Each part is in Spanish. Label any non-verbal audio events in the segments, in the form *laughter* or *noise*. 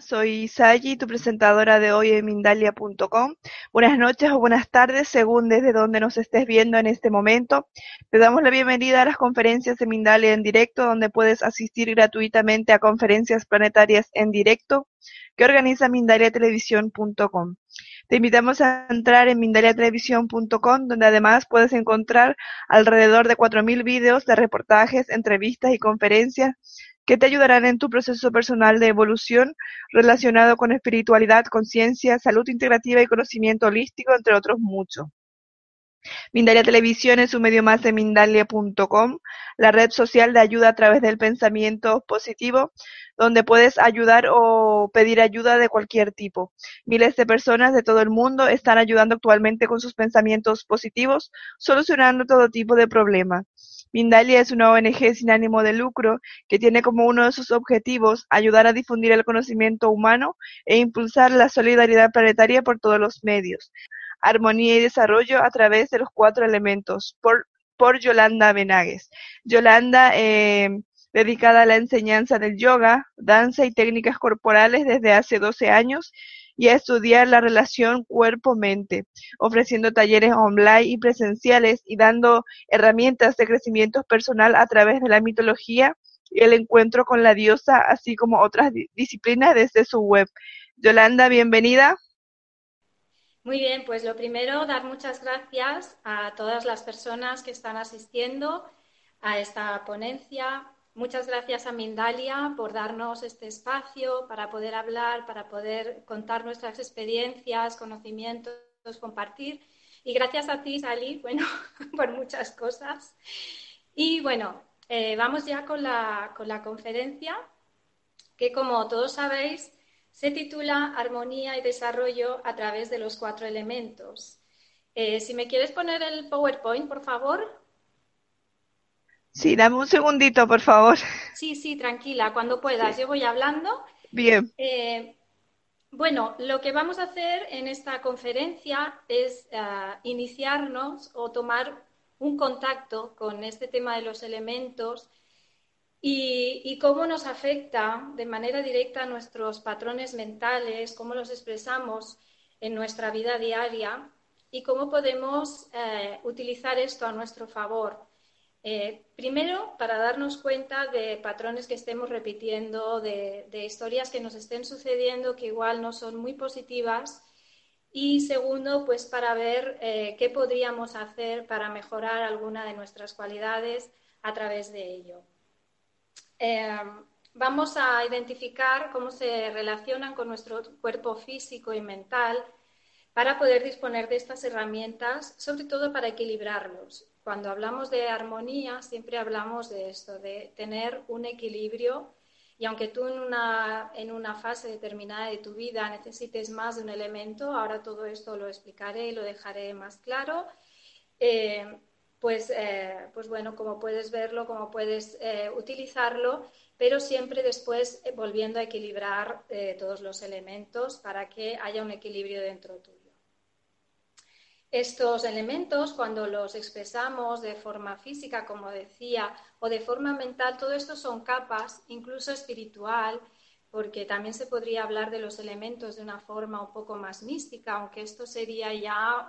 Soy Sayi, tu presentadora de hoy en Mindalia.com. Buenas noches o buenas tardes, según desde donde nos estés viendo en este momento. Te damos la bienvenida a las conferencias de Mindalia en directo, donde puedes asistir gratuitamente a conferencias planetarias en directo que organiza Mindaliatelevisión.com. Te invitamos a entrar en Mindaliatelevisión.com, donde además puedes encontrar alrededor de 4.000 vídeos de reportajes, entrevistas y conferencias que te ayudarán en tu proceso personal de evolución relacionado con espiritualidad, conciencia, salud integrativa y conocimiento holístico, entre otros muchos. Mindalia Televisión es un medio más de Mindalia.com, la red social de ayuda a través del pensamiento positivo, donde puedes ayudar o pedir ayuda de cualquier tipo. Miles de personas de todo el mundo están ayudando actualmente con sus pensamientos positivos, solucionando todo tipo de problemas. Mindalia es una ONG sin ánimo de lucro que tiene como uno de sus objetivos ayudar a difundir el conocimiento humano e impulsar la solidaridad planetaria por todos los medios. Armonía y desarrollo a través de los cuatro elementos, por, Yolanda Benagues. Yolanda, eh, dedicada a la enseñanza del yoga, danza y técnicas corporales desde hace 12 años y a estudiar la relación cuerpo-mente, ofreciendo talleres online y presenciales y dando herramientas de crecimiento personal a través de la mitología y el encuentro con la diosa, así como otras disciplinas desde su web. Yolanda, bienvenida. Muy bien, pues lo primero, dar muchas gracias a todas las personas que están asistiendo a esta ponencia, Muchas gracias a Mindalia por darnos este espacio para poder hablar, para poder contar nuestras experiencias, conocimientos, compartir. Y gracias a ti, Sally, *laughs* bueno, por muchas cosas. Y bueno, eh, vamos ya con la, con la conferencia, que como todos sabéis, se titula Armonía y Desarrollo a través de los cuatro elementos. Eh, si me quieres poner el PowerPoint, por favor. Sí, dame un segundito, por favor. Sí, sí, tranquila, cuando puedas. Yo voy hablando. Bien. Eh, bueno, lo que vamos a hacer en esta conferencia es eh, iniciarnos o tomar un contacto con este tema de los elementos y, y, cómo nos afecta de manera directa a nuestros patrones mentales, cómo los expresamos en nuestra vida diaria y cómo podemos eh, utilizar esto a nuestro favor. Eh, primero, para darnos cuenta de patrones que estemos repitiendo, de, historias que nos estén sucediendo que igual no son muy positivas. Y segundo, pues para ver eh, qué podríamos hacer para mejorar alguna de nuestras cualidades a través de ello. Eh, vamos a identificar cómo se relacionan con nuestro cuerpo físico y mental para poder disponer de estas herramientas, sobre todo para equilibrarlos cuando hablamos de armonía, siempre hablamos de esto, de tener un equilibrio. Y aunque tú en una, en una fase determinada de tu vida necesites más de un elemento, ahora todo esto lo explicaré y lo dejaré más claro, eh, pues, eh, pues bueno, como puedes verlo, como puedes eh, utilizarlo, pero siempre después volviendo a equilibrar todos los elementos para que haya un equilibrio dentro tuyo. Estos elementos, cuando los expresamos de forma física, como decía, o de forma mental, todo esto son capas, incluso espiritual, porque también se podría hablar de los elementos de una forma un poco más mística, aunque esto sería ya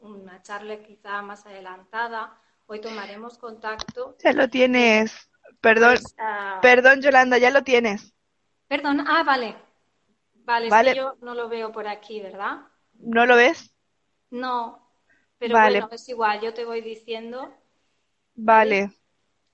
una charla quizá más adelantada. Hoy tomaremos contacto. Ya lo tienes. Perdón, pues, ah, perdón Yolanda, ya lo tienes. Perdón, ah, vale. Vale, vale. yo no lo veo por aquí, ¿verdad? ¿No lo ves? No, pero bueno, es igual, yo te voy diciendo. Vale.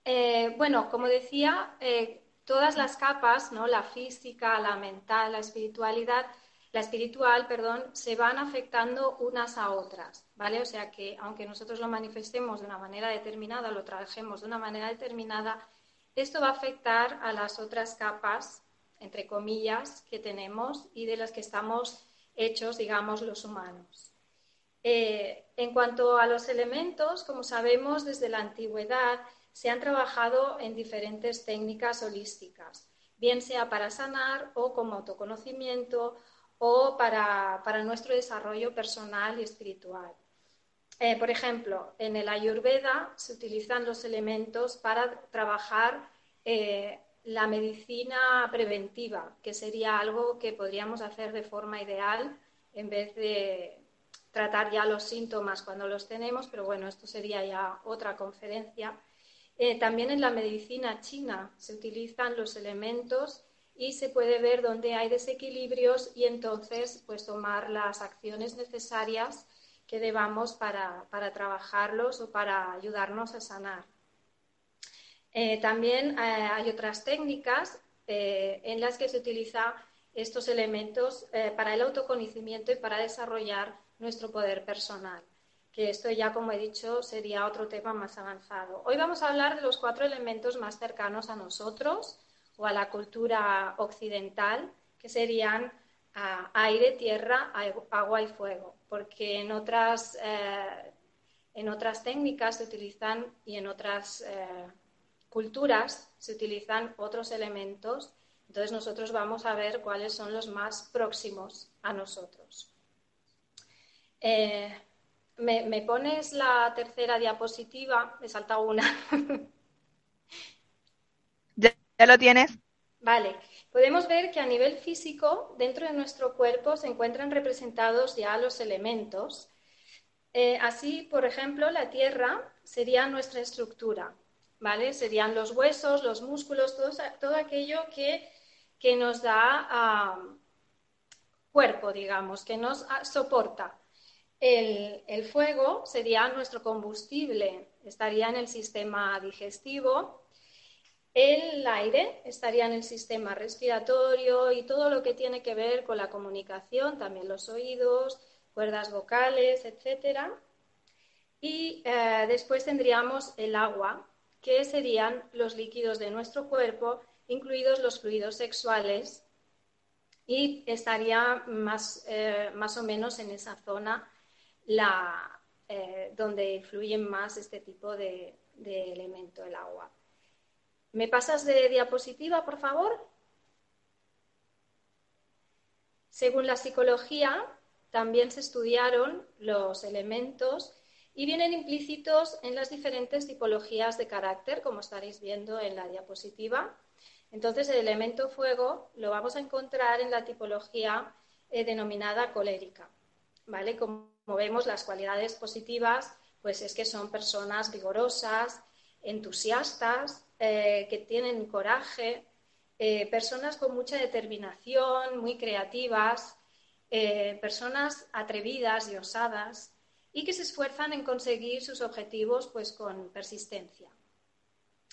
Eh, bueno, como decía, eh, todas las capas, ¿no? La física, la mental, la espiritualidad, la espiritual, perdón, se van afectando unas a otras, ¿vale? O sea que aunque nosotros lo manifestemos de una manera determinada, lo trabajemos de una manera determinada, esto va a afectar a las otras capas, entre comillas, que tenemos y de las que estamos hechos, digamos, los humanos. Eh, en cuanto a los elementos, como sabemos, desde la antigüedad se han trabajado en diferentes técnicas holísticas, bien sea para sanar o como autoconocimiento o para, nuestro desarrollo personal y espiritual. Eh, por ejemplo, en el Ayurveda se utilizan los elementos para trabajar eh, la medicina preventiva, que sería algo que podríamos hacer de forma ideal en vez de tratar ya los síntomas cuando los tenemos, pero bueno, esto sería ya otra conferencia. Eh, también en la medicina china se utilizan los elementos y se puede ver dónde hay desequilibrios y entonces pues tomar las acciones necesarias que debamos para, trabajarlos o para ayudarnos a sanar. Eh, también eh, hay otras técnicas en las que se utilizan estos elementos para el autoconocimiento y para desarrollar nuestro poder personal, que esto ya, como he dicho, sería otro tema más avanzado. Hoy vamos a hablar de los cuatro elementos más cercanos a nosotros o a la cultura occidental, que serían ah, aire, tierra, agua y fuego, porque en otras, eh, en otras técnicas se utilizan y en otras eh, culturas se utilizan otros elementos. Entonces nosotros vamos a ver cuáles son los más próximos a nosotros. Eh, ¿me, pones la tercera diapositiva? Me salta una. *laughs* ¿Ya, lo tienes? Vale. Podemos ver que a nivel físico, dentro de nuestro cuerpo se encuentran representados ya los elementos. Eh, así, por ejemplo, la tierra sería nuestra estructura, ¿vale? Serían los huesos, los músculos, todo, aquello que, nos da ah, cuerpo, digamos, que nos ah, soporta. El, fuego sería nuestro combustible, estaría en el sistema digestivo. El aire estaría en el sistema respiratorio y todo lo que tiene que ver con la comunicación, también los oídos, cuerdas vocales, etc. Y eh, después tendríamos el agua, que serían los líquidos de nuestro cuerpo, incluidos los fluidos sexuales, y estaría más, eh, más o menos en esa zona eh, donde influyen más este tipo de, elemento, el agua. ¿Me pasas de diapositiva, por favor? Según la psicología, también se estudiaron los elementos y vienen implícitos en las diferentes tipologías de carácter, como estaréis viendo en la diapositiva. Entonces, el elemento fuego lo vamos a encontrar en la tipología eh, denominada colérica, ¿vale? Como vemos, las cualidades positivas, pues es que son personas vigorosas, entusiastas, eh, que tienen coraje, eh, personas con mucha determinación, muy creativas, eh, personas atrevidas y osadas y que se esfuerzan en conseguir sus objetivos pues con persistencia.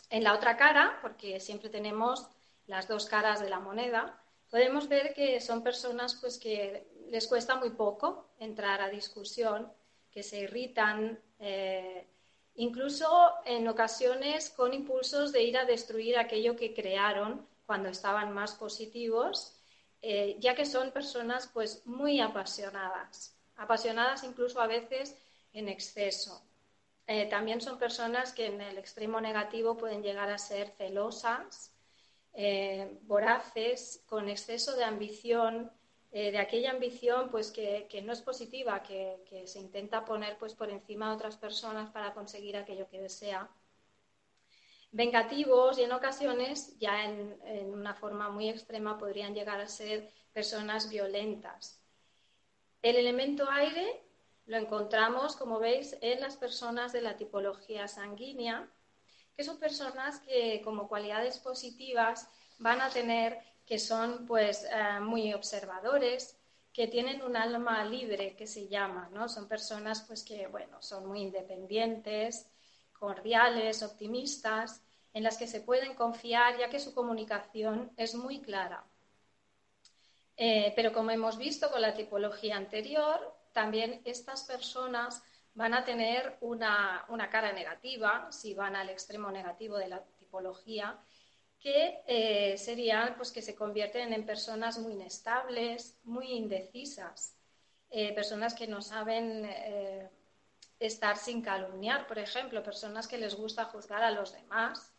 En la otra cara, porque siempre tenemos las dos caras de la moneda, podemos ver que son personas pues que les cuesta muy poco entrar a discusión, que se irritan, eh, incluso en ocasiones con impulsos de ir a destruir aquello que crearon cuando estaban más positivos, eh, ya que son personas pues muy apasionadas, apasionadas incluso a veces en exceso. Eh, también son personas que en el extremo negativo pueden llegar a ser celosas, voraces, con exceso de ambición, eh, de aquella ambición pues que, no es positiva, que, se intenta poner pues por encima de otras personas para conseguir aquello que desea. Vengativos y en ocasiones, ya en, en una forma muy extrema, podrían llegar a ser personas violentas. El elemento aire lo encontramos, como veis, en las personas de la tipología sanguínea, que son personas que como cualidades positivas van a tener que son pues eh, muy observadores, que tienen un alma libre, que se llama, ¿no? Son personas pues que, bueno, son muy independientes, cordiales, optimistas, en las que se pueden confiar ya que su comunicación es muy clara. Eh, pero como hemos visto con la tipología anterior, también estas personas van a tener una, una cara negativa, si van al extremo negativo de la tipología, que eh, serían pues que se convierten en personas muy inestables, muy indecisas, eh, personas que no saben eh, estar sin calumniar, por ejemplo, personas que les gusta juzgar a los demás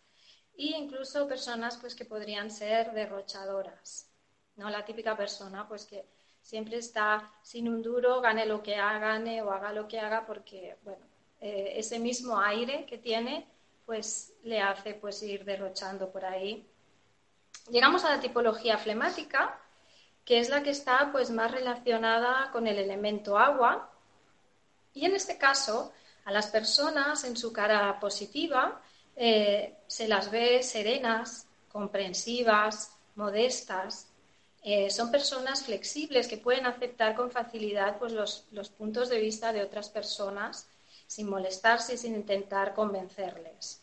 e incluso personas pues que podrían ser derrochadoras, no la típica persona pues que siempre está sin un duro, gane lo que haga, gane o haga lo que haga porque bueno, ese mismo aire que tiene pues le hace pues ir derrochando por ahí. Llegamos a la tipología flemática, que es la que está pues más relacionada con el elemento agua. Y en este caso, a las personas en su cara positiva eh, se las ve serenas, comprensivas, modestas. Eh, son personas flexibles que pueden aceptar con facilidad pues, los, los puntos de vista de otras personas sin molestarse y sin intentar convencerles.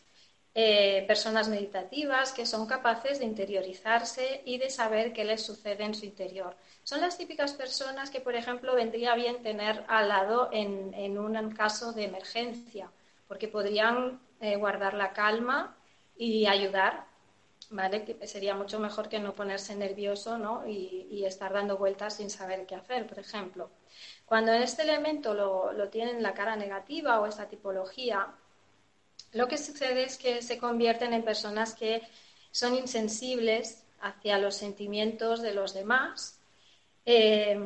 Eh, personas meditativas que son capaces de interiorizarse y de saber qué les sucede en su interior. Son las típicas personas que, por ejemplo, vendría bien tener al lado en, un caso de emergencia, porque podrían eh, guardar la calma y ayudar, ¿vale? Que sería mucho mejor que no ponerse nervioso ¿no? Y, estar dando vueltas sin saber qué hacer, por ejemplo. Cuando en este elemento lo, tienen la cara negativa o esta tipología, lo que sucede es que se convierten en personas que son insensibles hacia los sentimientos de los demás, eh,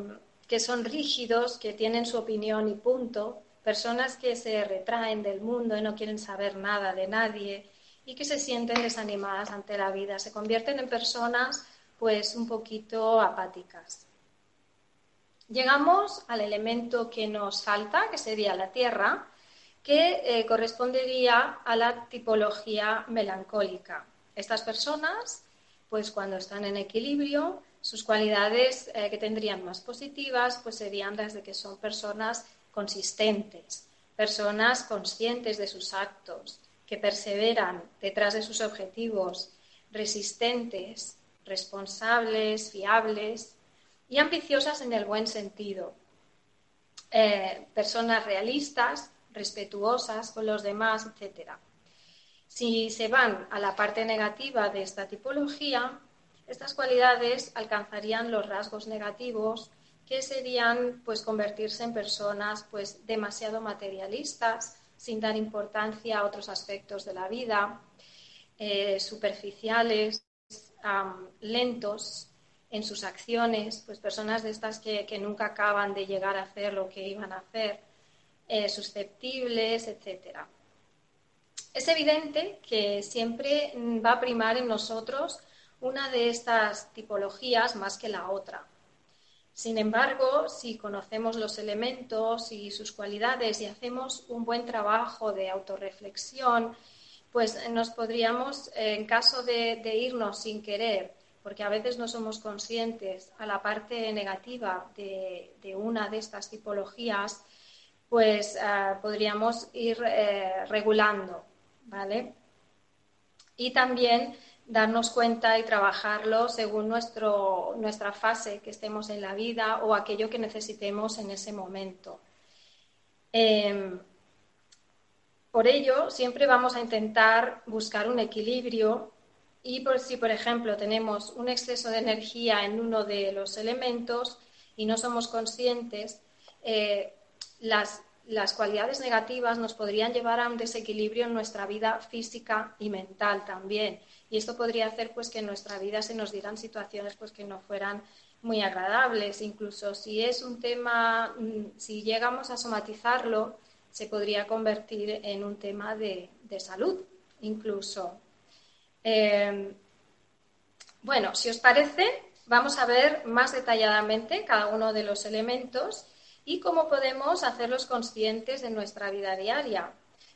que son rígidos, que tienen su opinión y punto, personas que se retraen del mundo y no quieren saber nada de nadie y que se sienten desanimadas ante la vida, se convierten en personas pues un poquito apáticas. Llegamos al elemento que nos falta, que sería la tierra, que eh, correspondería a la tipología melancólica. Estas personas, pues cuando están en equilibrio, sus cualidades eh, que tendrían más positivas, pues serían las de que son personas consistentes, personas conscientes de sus actos, que perseveran detrás de sus objetivos, resistentes, responsables, fiables y ambiciosas en el buen sentido. Eh, personas realistas respetuosas con los demás, etc. Si se van a la parte negativa de esta tipología, estas cualidades alcanzarían los rasgos negativos que serían pues convertirse en personas pues demasiado materialistas, sin dar importancia a otros aspectos de la vida, eh, superficiales, lentos en sus acciones, pues personas de estas que, que, nunca acaban de llegar a hacer lo que iban a hacer, eh, susceptibles, etc. Es evidente que siempre va a primar en nosotros una de estas tipologías más que la otra. Sin embargo, si conocemos los elementos y sus cualidades y hacemos un buen trabajo de autorreflexión, pues nos podríamos, en caso de, irnos sin querer, porque a veces no somos conscientes a la parte negativa de una de estas tipologías, pues ah, podríamos ir eh, regulando, ¿vale? Y también darnos cuenta y trabajarlo según nuestro, nuestra fase que estemos en la vida o aquello que necesitemos en ese momento. Em, por ello, siempre vamos a intentar buscar un equilibrio y por, si, por ejemplo, tenemos un exceso de energía en uno de los elementos y no somos conscientes, eh, las, las cualidades negativas nos podrían llevar a un desequilibrio en nuestra vida física y mental también. Y esto podría hacer pues que en nuestra vida se nos dieran situaciones pues que no fueran muy agradables. Incluso si es un tema, mm, si llegamos a somatizarlo, se podría convertir en un tema de, salud, incluso. Eh, bueno, si os parece, vamos a ver más detalladamente cada uno de los elementos y cómo podemos hacerlos conscientes de nuestra vida diaria.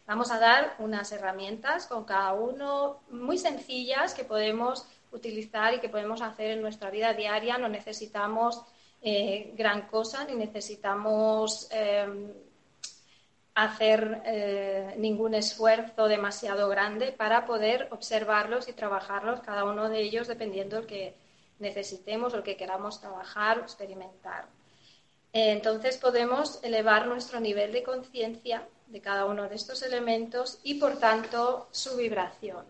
Vamos a dar unas herramientas con cada uno muy sencillas que podemos utilizar y que podemos hacer en nuestra vida diaria. No necesitamos eh, gran cosa ni necesitamos eh, hacer eh, ningún esfuerzo demasiado grande para poder observarlos y trabajarlos, cada uno de ellos dependiendo del que necesitemos o el que queramos trabajar o experimentar. Entonces podemos elevar nuestro nivel de conciencia de cada uno de estos elementos y, por tanto, su vibración.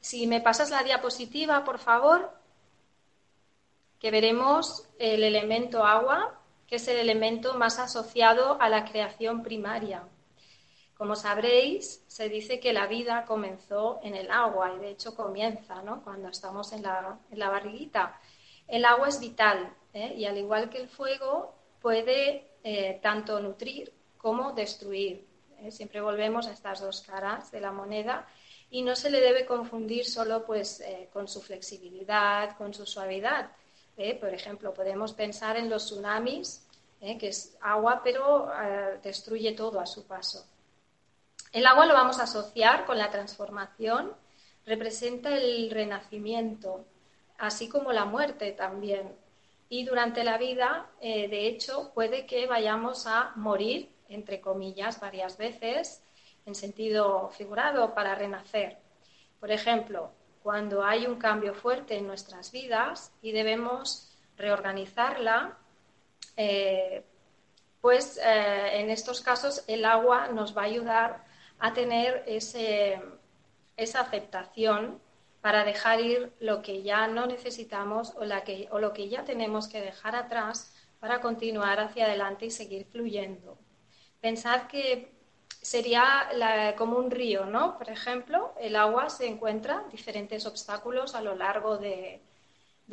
Si me pasas la diapositiva, por favor, que veremos el elemento agua, que es el elemento más asociado a la creación primaria. Como sabréis, se dice que la vida comenzó en el agua y de hecho comienza ¿no? cuando estamos en la, barriguita. El agua es vital ¿eh? y al igual que el fuego puede eh, tanto nutrir como destruir. ¿eh? Siempre volvemos a estas dos caras de la moneda y no se le debe confundir solo pues, con su flexibilidad, con su suavidad. Por ejemplo, podemos pensar en los tsunamis, que es agua, pero destruye todo a su paso. El agua lo vamos a asociar con la transformación, representa el renacimiento, así como la muerte también. Y durante la vida, eh, de hecho, puede que vayamos a morir, entre comillas, varias veces, en sentido figurado, para renacer. Por ejemplo, cuando hay un cambio fuerte en nuestras vidas y debemos reorganizarla, eh, pues eh, en estos casos el agua nos va a ayudar a tener esa aceptación para dejar ir lo que ya no necesitamos o, lo que ya tenemos que dejar atrás para continuar hacia adelante y seguir fluyendo. Pensad que sería como un río, ¿no? Por ejemplo, el agua se encuentra diferentes obstáculos a lo largo de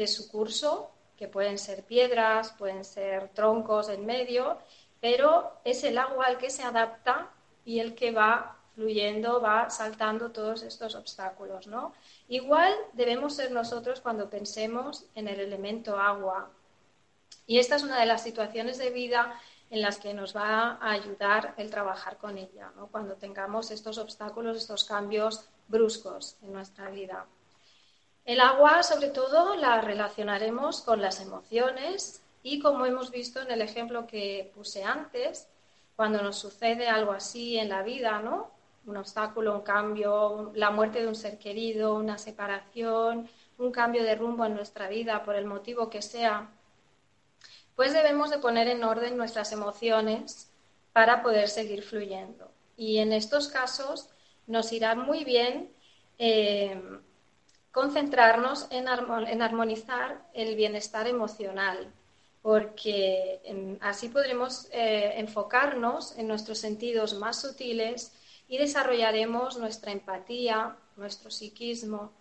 su curso, que pueden ser piedras, pueden ser troncos en medio, pero es el agua al que se adapta y el que va fluyendo, va saltando todos estos obstáculos, ¿no? Igual debemos ser nosotros cuando pensemos en el elemento agua. Y esta es una de las situaciones de vida en las que nos va a ayudar el trabajar con ella, cuando tengamos estos obstáculos, estos cambios bruscos en nuestra vida. El agua, sobre todo, la relacionaremos con las emociones y, como hemos visto en el ejemplo que puse antes, cuando nos sucede algo así en la vida, ¿no? un obstáculo, un cambio, la muerte de un ser querido, una separación, un cambio de rumbo en nuestra vida por el motivo que sea, pues debemos de poner en orden nuestras emociones para poder seguir fluyendo. Y en estos casos nos irá muy bien eh, concentrarnos en, armonizar el bienestar emocional, porque así podremos eh, enfocarnos en nuestros sentidos más sutiles y desarrollaremos nuestra empatía, nuestro psiquismo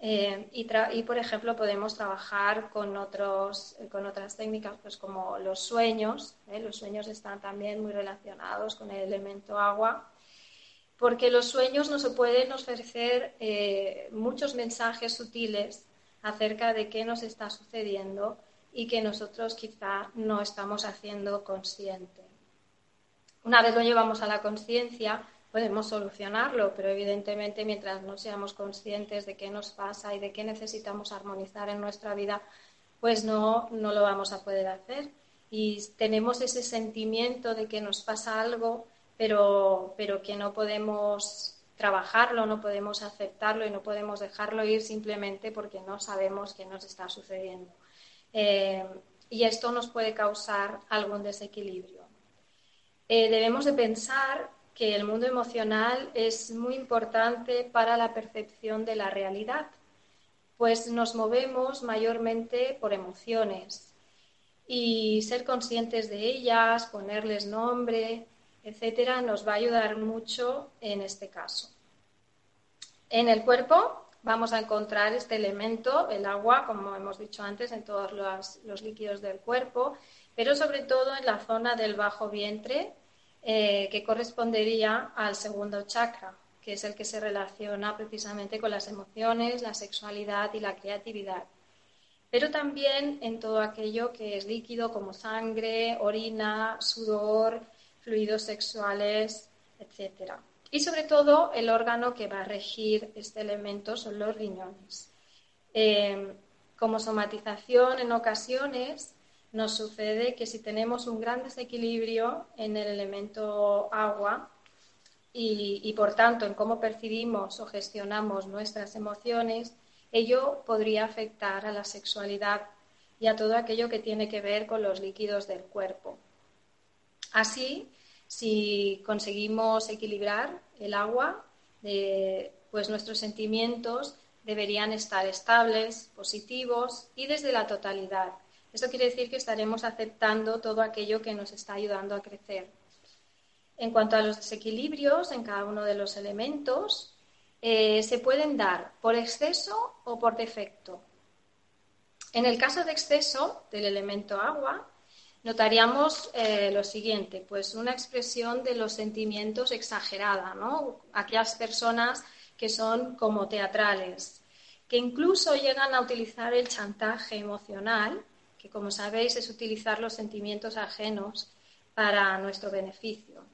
eh, y, por ejemplo, podemos trabajar con, otros, con otras técnicas pues como los sueños. ¿eh? Los sueños están también muy relacionados con el elemento agua porque los sueños nos pueden ofrecer eh, muchos mensajes sutiles acerca de qué nos está sucediendo y que nosotros quizá no estamos haciendo consciente. Una vez lo llevamos a la conciencia, podemos solucionarlo, pero evidentemente mientras no seamos conscientes de qué nos pasa y de qué necesitamos armonizar en nuestra vida, pues no, no lo vamos a poder hacer. Y tenemos ese sentimiento de que nos pasa algo, pero, pero que no podemos trabajarlo, no podemos aceptarlo y no podemos dejarlo ir simplemente porque no sabemos qué nos está sucediendo. Eh, y esto nos puede causar algún desequilibrio. Eh, debemos de pensar que el mundo emocional es muy importante para la percepción de la realidad, pues nos movemos mayormente por emociones. y ser conscientes de ellas, ponerles nombre, etcétera, nos va a ayudar mucho en este caso. En el cuerpo vamos a encontrar este elemento, el agua, como hemos dicho antes, en todos los, líquidos del cuerpo, pero sobre todo en la zona del bajo vientre, eh, que correspondería al segundo chakra, que es el que se relaciona precisamente con las emociones, la sexualidad y la creatividad. Pero también en todo aquello que es líquido como sangre, orina, sudor, fluidos sexuales, etc. Y sobre todo el órgano que va a regir este elemento son los riñones. Eh, como somatización en ocasiones nos sucede que si tenemos un gran desequilibrio en el elemento agua y, y por tanto en cómo percibimos o gestionamos nuestras emociones, ello podría afectar a la sexualidad y a todo aquello que tiene que ver con los líquidos del cuerpo. Así, si conseguimos equilibrar el agua, eh, pues nuestros sentimientos deberían estar estables, positivos y desde la totalidad. Esto quiere decir que estaremos aceptando todo aquello que nos está ayudando a crecer. En cuanto a los desequilibrios en cada uno de los elementos, eh, se pueden dar por exceso o por defecto. En el caso de exceso del elemento agua, notaríamos eh, lo siguiente, pues una expresión de los sentimientos exagerada, ¿no? Aquellas personas que son como teatrales, que incluso llegan a utilizar el chantaje emocional, que como sabéis es utilizar los sentimientos ajenos para nuestro beneficio.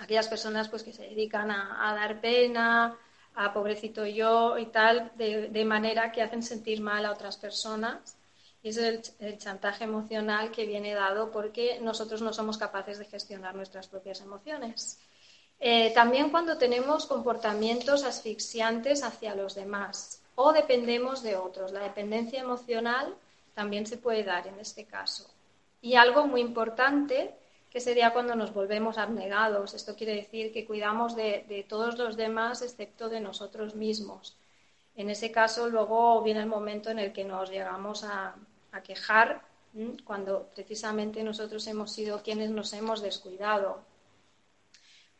Aquellas personas pues que se dedican a, dar pena, a pobrecito yo y tal, de manera que hacen sentir mal a otras personas y es el, chantaje emocional que viene dado porque nosotros no somos capaces de gestionar nuestras propias emociones. Eh, también cuando tenemos comportamientos asfixiantes hacia los demás o dependemos de otros. La dependencia emocional también se puede dar en este caso. Y algo muy importante que sería cuando nos volvemos abnegados. Esto quiere decir que cuidamos de, de todos los demás excepto de nosotros mismos. En ese caso, luego viene el momento en el que nos llegamos a, a quejar cuando precisamente nosotros hemos sido quienes nos hemos descuidado.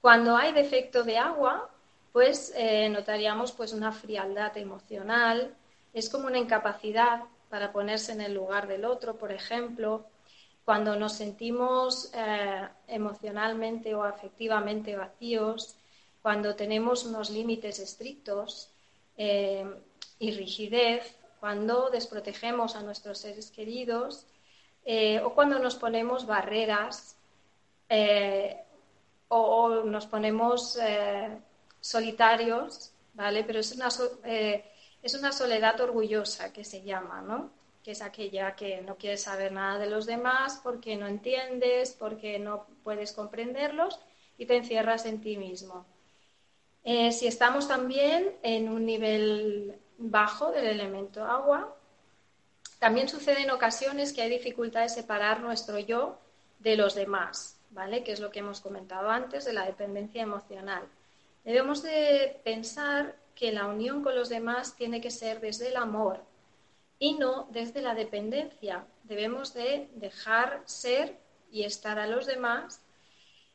Cuando hay defecto de agua, pues eh, notaríamos pues una frialdad emocional, es como una incapacidad para ponerse en el lugar del otro, por ejemplo, cuando nos sentimos eh, emocionalmente o afectivamente vacíos, cuando tenemos unos límites estrictos eh, y rigidez, cuando desprotegemos a nuestros seres queridos eh, o cuando nos ponemos barreras eh, o, nos ponemos eh, solitarios, ¿vale? Pero es una, es una soledad orgullosa que se llama, ¿no? que es aquella que no quieres saber nada de los demás porque no entiendes, porque no puedes comprenderlos y te encierras en ti mismo. si estamos también en un nivel bajo del elemento agua. También sucede en ocasiones que hay dificultad de separar nuestro yo de los demás, ¿vale? Que es lo que hemos comentado antes de la dependencia emocional. Debemos de pensar que la unión con los demás tiene que ser desde el amor y no desde la dependencia. Debemos de dejar ser y estar a los demás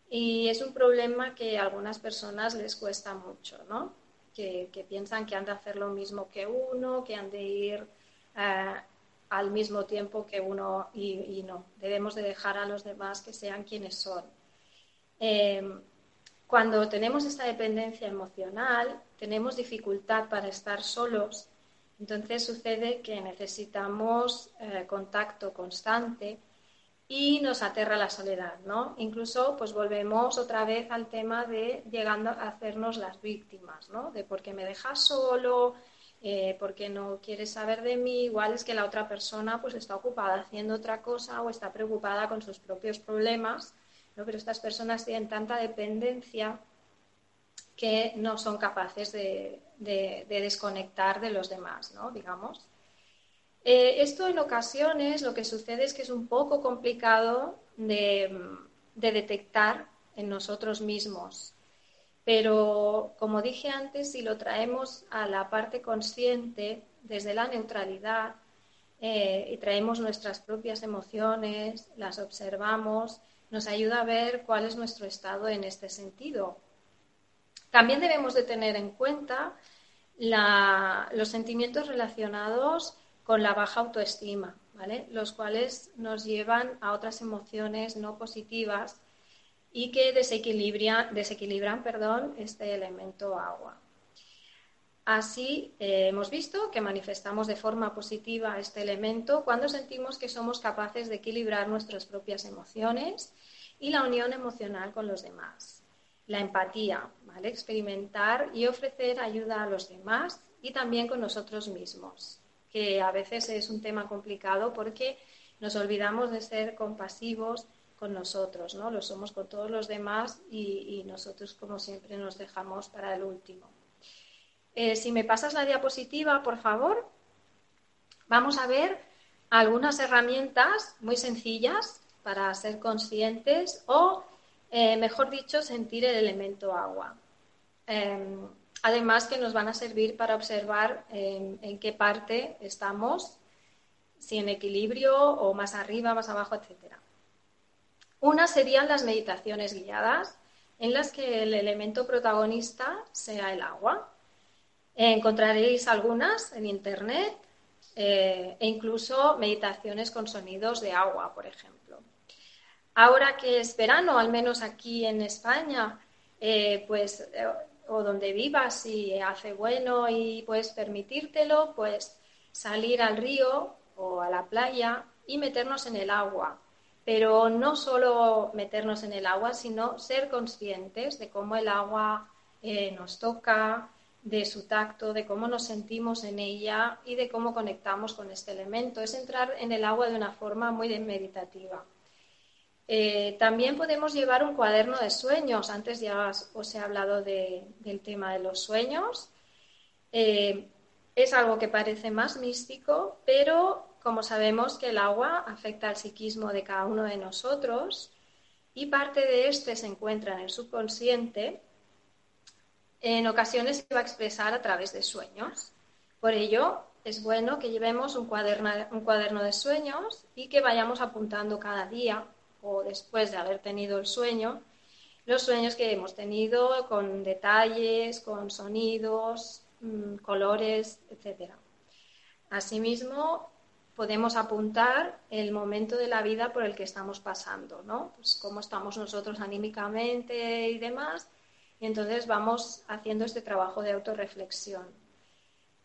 y es un problema que a algunas personas les cuesta mucho, ¿no? Que, piensan que han de hacer lo mismo que uno, que han de ir eh, al mismo tiempo que uno y, no. Debemos de dejar a los demás que sean quienes son. Em, cuando tenemos esta dependencia emocional, tenemos dificultad para estar solos, entonces sucede que necesitamos eh, contacto constante y nos aterra la soledad, ¿no? Incluso pues volvemos otra vez al tema de llegando a hacernos las víctimas, ¿no? De por qué me dejas solo, eh, porque no quieres saber de mí, igual es que la otra persona pues está ocupada haciendo otra cosa o está preocupada con sus propios problemas, ¿no? Pero estas personas tienen tanta dependencia que no son capaces de, de desconectar de los demás, ¿no? Digamos. Eh, esto en ocasiones lo que sucede es que es un poco complicado de, detectar en nosotros mismos. Pero, como dije antes, si lo traemos a la parte consciente, desde la neutralidad, eh, y traemos nuestras propias emociones, las observamos, nos ayuda a ver cuál es nuestro estado en este sentido. También debemos de tener en cuenta los sentimientos relacionados con la baja autoestima, ¿vale? los cuales nos llevan a otras emociones no positivas y que desequilibran, desequilibran perdón, este elemento agua. Así eh, hemos visto que manifestamos de forma positiva este elemento cuando sentimos que somos capaces de equilibrar nuestras propias emociones y la unión emocional con los demás. La empatía, ¿vale? experimentar y ofrecer ayuda a los demás y también con nosotros mismos, que a veces es un tema complicado porque nos olvidamos de ser compasivos con nosotros, ¿no? Lo somos con todos los demás y, nosotros, como siempre, nos dejamos para el último. Eh, si me pasas la diapositiva, por favor, vamos a ver algunas herramientas muy sencillas para ser conscientes o, eh, mejor dicho, sentir el elemento agua. Em, además que nos van a servir para observar en qué parte estamos, si en equilibrio o más arriba, más abajo, etcétera. Una serían las meditaciones guiadas, en las que el elemento protagonista sea el agua. Encontraréis algunas en Internet eh, e incluso meditaciones con sonidos de agua, por ejemplo. Ahora que es verano, al menos aquí en España, eh, pues, eh, o donde vivas y hace bueno y puedes permitírtelo, pues salir al río o a la playa y meternos en el agua pero no solo meternos en el agua, sino ser conscientes de cómo el agua eh, nos toca, de su tacto, de cómo nos sentimos en ella y de cómo conectamos con este elemento. Es entrar en el agua de una forma muy meditativa. Eh, también podemos llevar un cuaderno de sueños. Antes ya os he hablado del tema de los sueños. Eh, es algo que parece más místico, pero como sabemos que el agua afecta al psiquismo de cada uno de nosotros y parte de este se encuentra en el subconsciente, en ocasiones se va a expresar a través de sueños. Por ello, es bueno que llevemos un cuaderno, un cuaderno de sueños y que vayamos apuntando cada día o después de haber tenido el sueño, los sueños que hemos tenido con detalles, con sonidos, mm, colores, etc. Asimismo, podemos apuntar el momento de la vida por el que estamos pasando, ¿no? Pues cómo estamos nosotros anímicamente y demás. Y entonces vamos haciendo este trabajo de autorreflexión.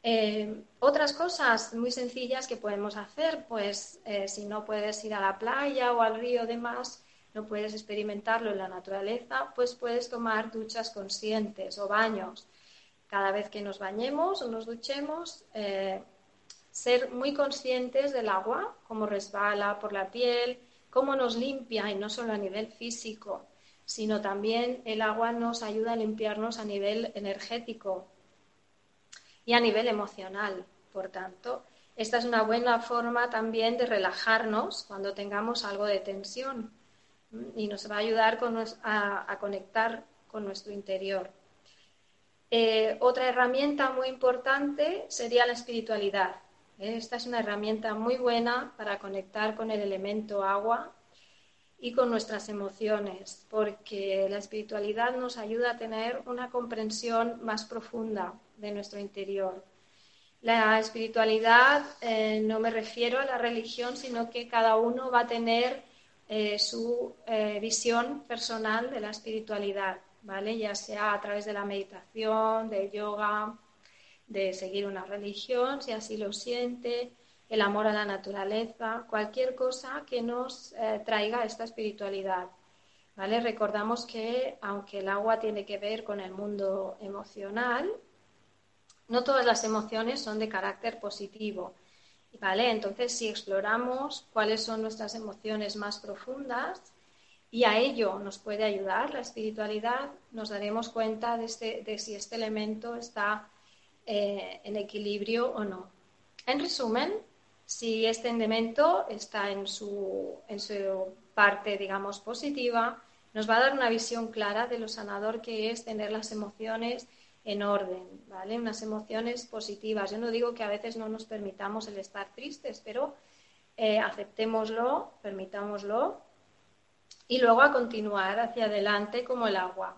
Eh, otras cosas muy sencillas que podemos hacer, pues eh, si no puedes ir a la playa o al río demás, no puedes experimentarlo en la naturaleza, pues puedes tomar duchas conscientes o baños. Cada vez que nos bañemos o nos duchemos, eh, ser muy conscientes del agua, cómo resbala por la piel, cómo nos limpia y no solo a nivel físico, sino también el agua nos ayuda a limpiarnos a nivel energético y a nivel emocional. Por tanto, esta es una buena forma también de relajarnos cuando tengamos algo de tensión y nos va a ayudar a, conectar con nuestro interior. Eh, otra herramienta muy importante sería la espiritualidad. Esta es una herramienta muy buena para conectar con el elemento agua y con nuestras emociones, porque la espiritualidad nos ayuda a tener una comprensión más profunda de nuestro interior. La espiritualidad eh, no me refiero a la religión, sino que cada uno va a tener eh, su eh, visión personal de la espiritualidad, ¿vale? Ya sea a través de la meditación, del yoga, de seguir una religión, si así lo siente, el amor a la naturaleza, cualquier cosa que nos eh, traiga esta espiritualidad. ¿vale? Recordamos que aunque el agua tiene que ver con el mundo emocional, no todas las emociones son de carácter positivo. ¿vale? Entonces, si exploramos cuáles son nuestras emociones más profundas, y a ello nos puede ayudar la espiritualidad, nos daremos cuenta de, este, de si este elemento está eh, en equilibrio o no. En resumen, si este elemento está en su, en su parte, digamos, positiva, nos va a dar una visión clara de lo sanador que es tener las emociones en orden, ¿vale? Unas emociones positivas. Yo no digo que a veces no nos permitamos el estar tristes, pero eh, aceptémoslo, permitámoslo y luego a continuar hacia adelante como el agua.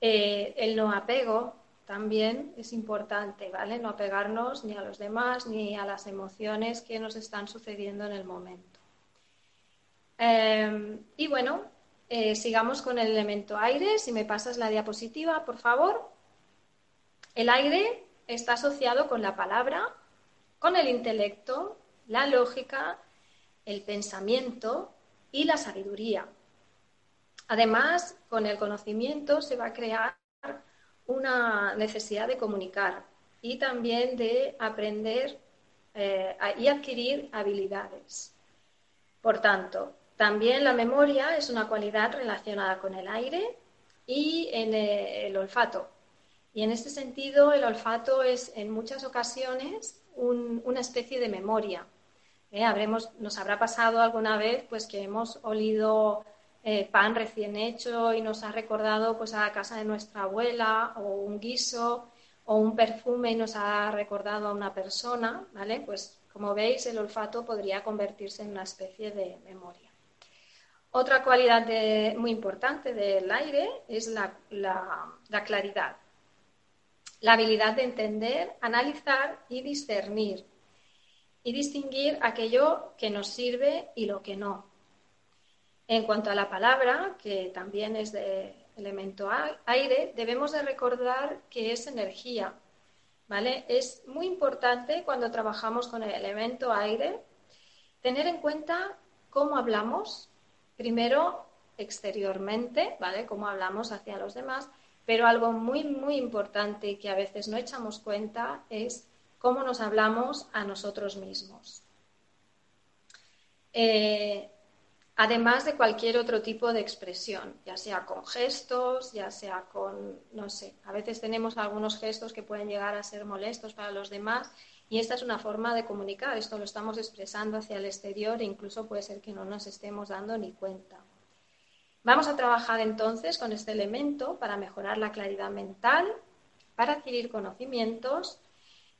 Eh, el no apego también es importante, ¿vale? No apegarnos ni a los demás ni a las emociones que nos están sucediendo en el momento. Em, y bueno, eh, sigamos con el elemento aire. Si me pasas la diapositiva, por favor. El aire está asociado con la palabra, con el intelecto, la lógica, el pensamiento y la sabiduría. Además, con el conocimiento se va a crear una necesidad de comunicar y también de aprender eh, y adquirir habilidades. Por tanto, también la memoria es una cualidad relacionada con el aire y en eh, el olfato. Y en este sentido, el olfato es en muchas ocasiones una especie de memoria. ¿eh? Nos habrá pasado alguna vez pues, que hemos olido eh, pan recién hecho y nos ha recordado pues, a la casa de nuestra abuela o un guiso o un perfume y nos ha recordado a una persona. ¿vale? Pues como veis, el olfato podría convertirse en una especie de memoria. Otra cualidad muy importante del aire es la claridad la habilidad de entender, analizar y discernir y distinguir aquello que nos sirve y lo que no. En cuanto a la palabra, que también es de elemento aire, debemos de recordar que es energía, ¿vale? Es muy importante cuando trabajamos con el elemento aire tener en cuenta cómo hablamos, primero exteriormente, ¿vale? Cómo hablamos hacia los demás, pero algo muy, muy importante que a veces no echamos cuenta es cómo nos hablamos a nosotros mismos. Eh, además de cualquier otro tipo de expresión, ya sea con gestos, ya sea con, no sé, a veces tenemos algunos gestos que pueden llegar a ser molestos para los demás y esta es una forma de comunicar, esto lo estamos expresando hacia el exterior e incluso puede ser que no nos estemos dando ni cuenta. Vamos a trabajar entonces con este elemento para mejorar la claridad mental, para adquirir conocimientos,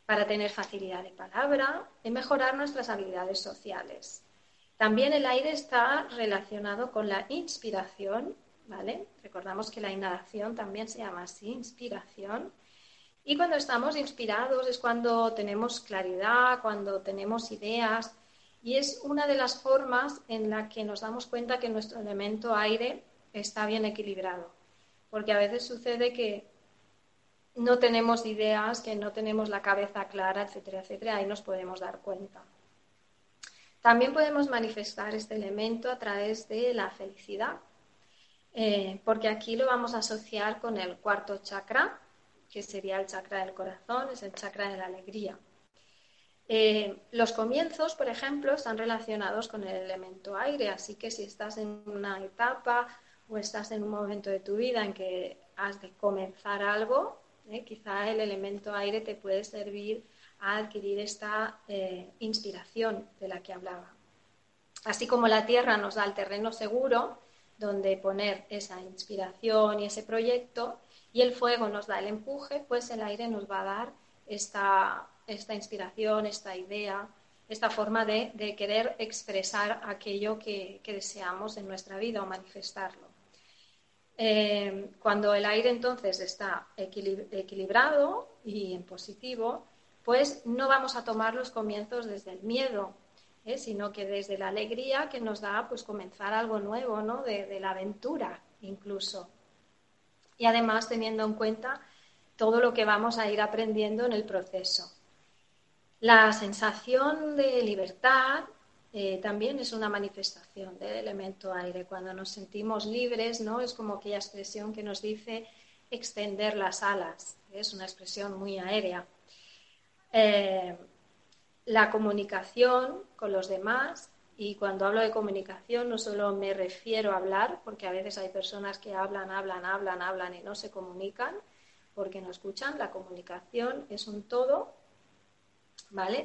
para tener facilidad de palabra y mejorar nuestras habilidades sociales. También el aire está relacionado con la inspiración, ¿vale? Recordamos que la inhalación también se llama así, inspiración. Y cuando estamos inspirados es cuando tenemos claridad, cuando tenemos ideas, y es una de las formas en la que nos damos cuenta que nuestro elemento aire está bien equilibrado. Porque a veces sucede que no tenemos ideas, que no tenemos la cabeza clara, etcétera, etcétera. Ahí nos podemos dar cuenta. También podemos manifestar este elemento a través de la felicidad, eh, porque aquí lo vamos a asociar con el cuarto chakra, que sería el chakra del corazón, es el chakra de la alegría. Eh, los comienzos, por ejemplo, están relacionados con el elemento aire, así que si estás en una etapa o estás en un momento de tu vida en que has de comenzar algo, eh, quizá el elemento aire te puede servir a adquirir esta eh, inspiración de la que hablaba. Así como la tierra nos da el terreno seguro donde poner esa inspiración y ese proyecto, y el fuego nos da el empuje, pues el aire nos va a dar esta esta inspiración, esta idea, esta forma de, querer expresar aquello que, deseamos en nuestra vida o manifestarlo. Eh, cuando el aire entonces está equilibrado y en positivo, pues no vamos a tomar los comienzos desde el miedo, ¿eh? sino que desde la alegría que nos da pues comenzar algo nuevo, ¿no? de, la aventura incluso. Y además teniendo en cuenta todo lo que vamos a ir aprendiendo en el proceso. La sensación de libertad eh, también es una manifestación del elemento aire. Cuando nos sentimos libres, ¿no? Es como aquella expresión que nos dice extender las alas. Es una expresión muy aérea. Eh, la comunicación con los demás, y cuando hablo de comunicación no solo me refiero a hablar, porque a veces hay personas que hablan, hablan, hablan, hablan y no se comunican porque no escuchan. La comunicación es un todo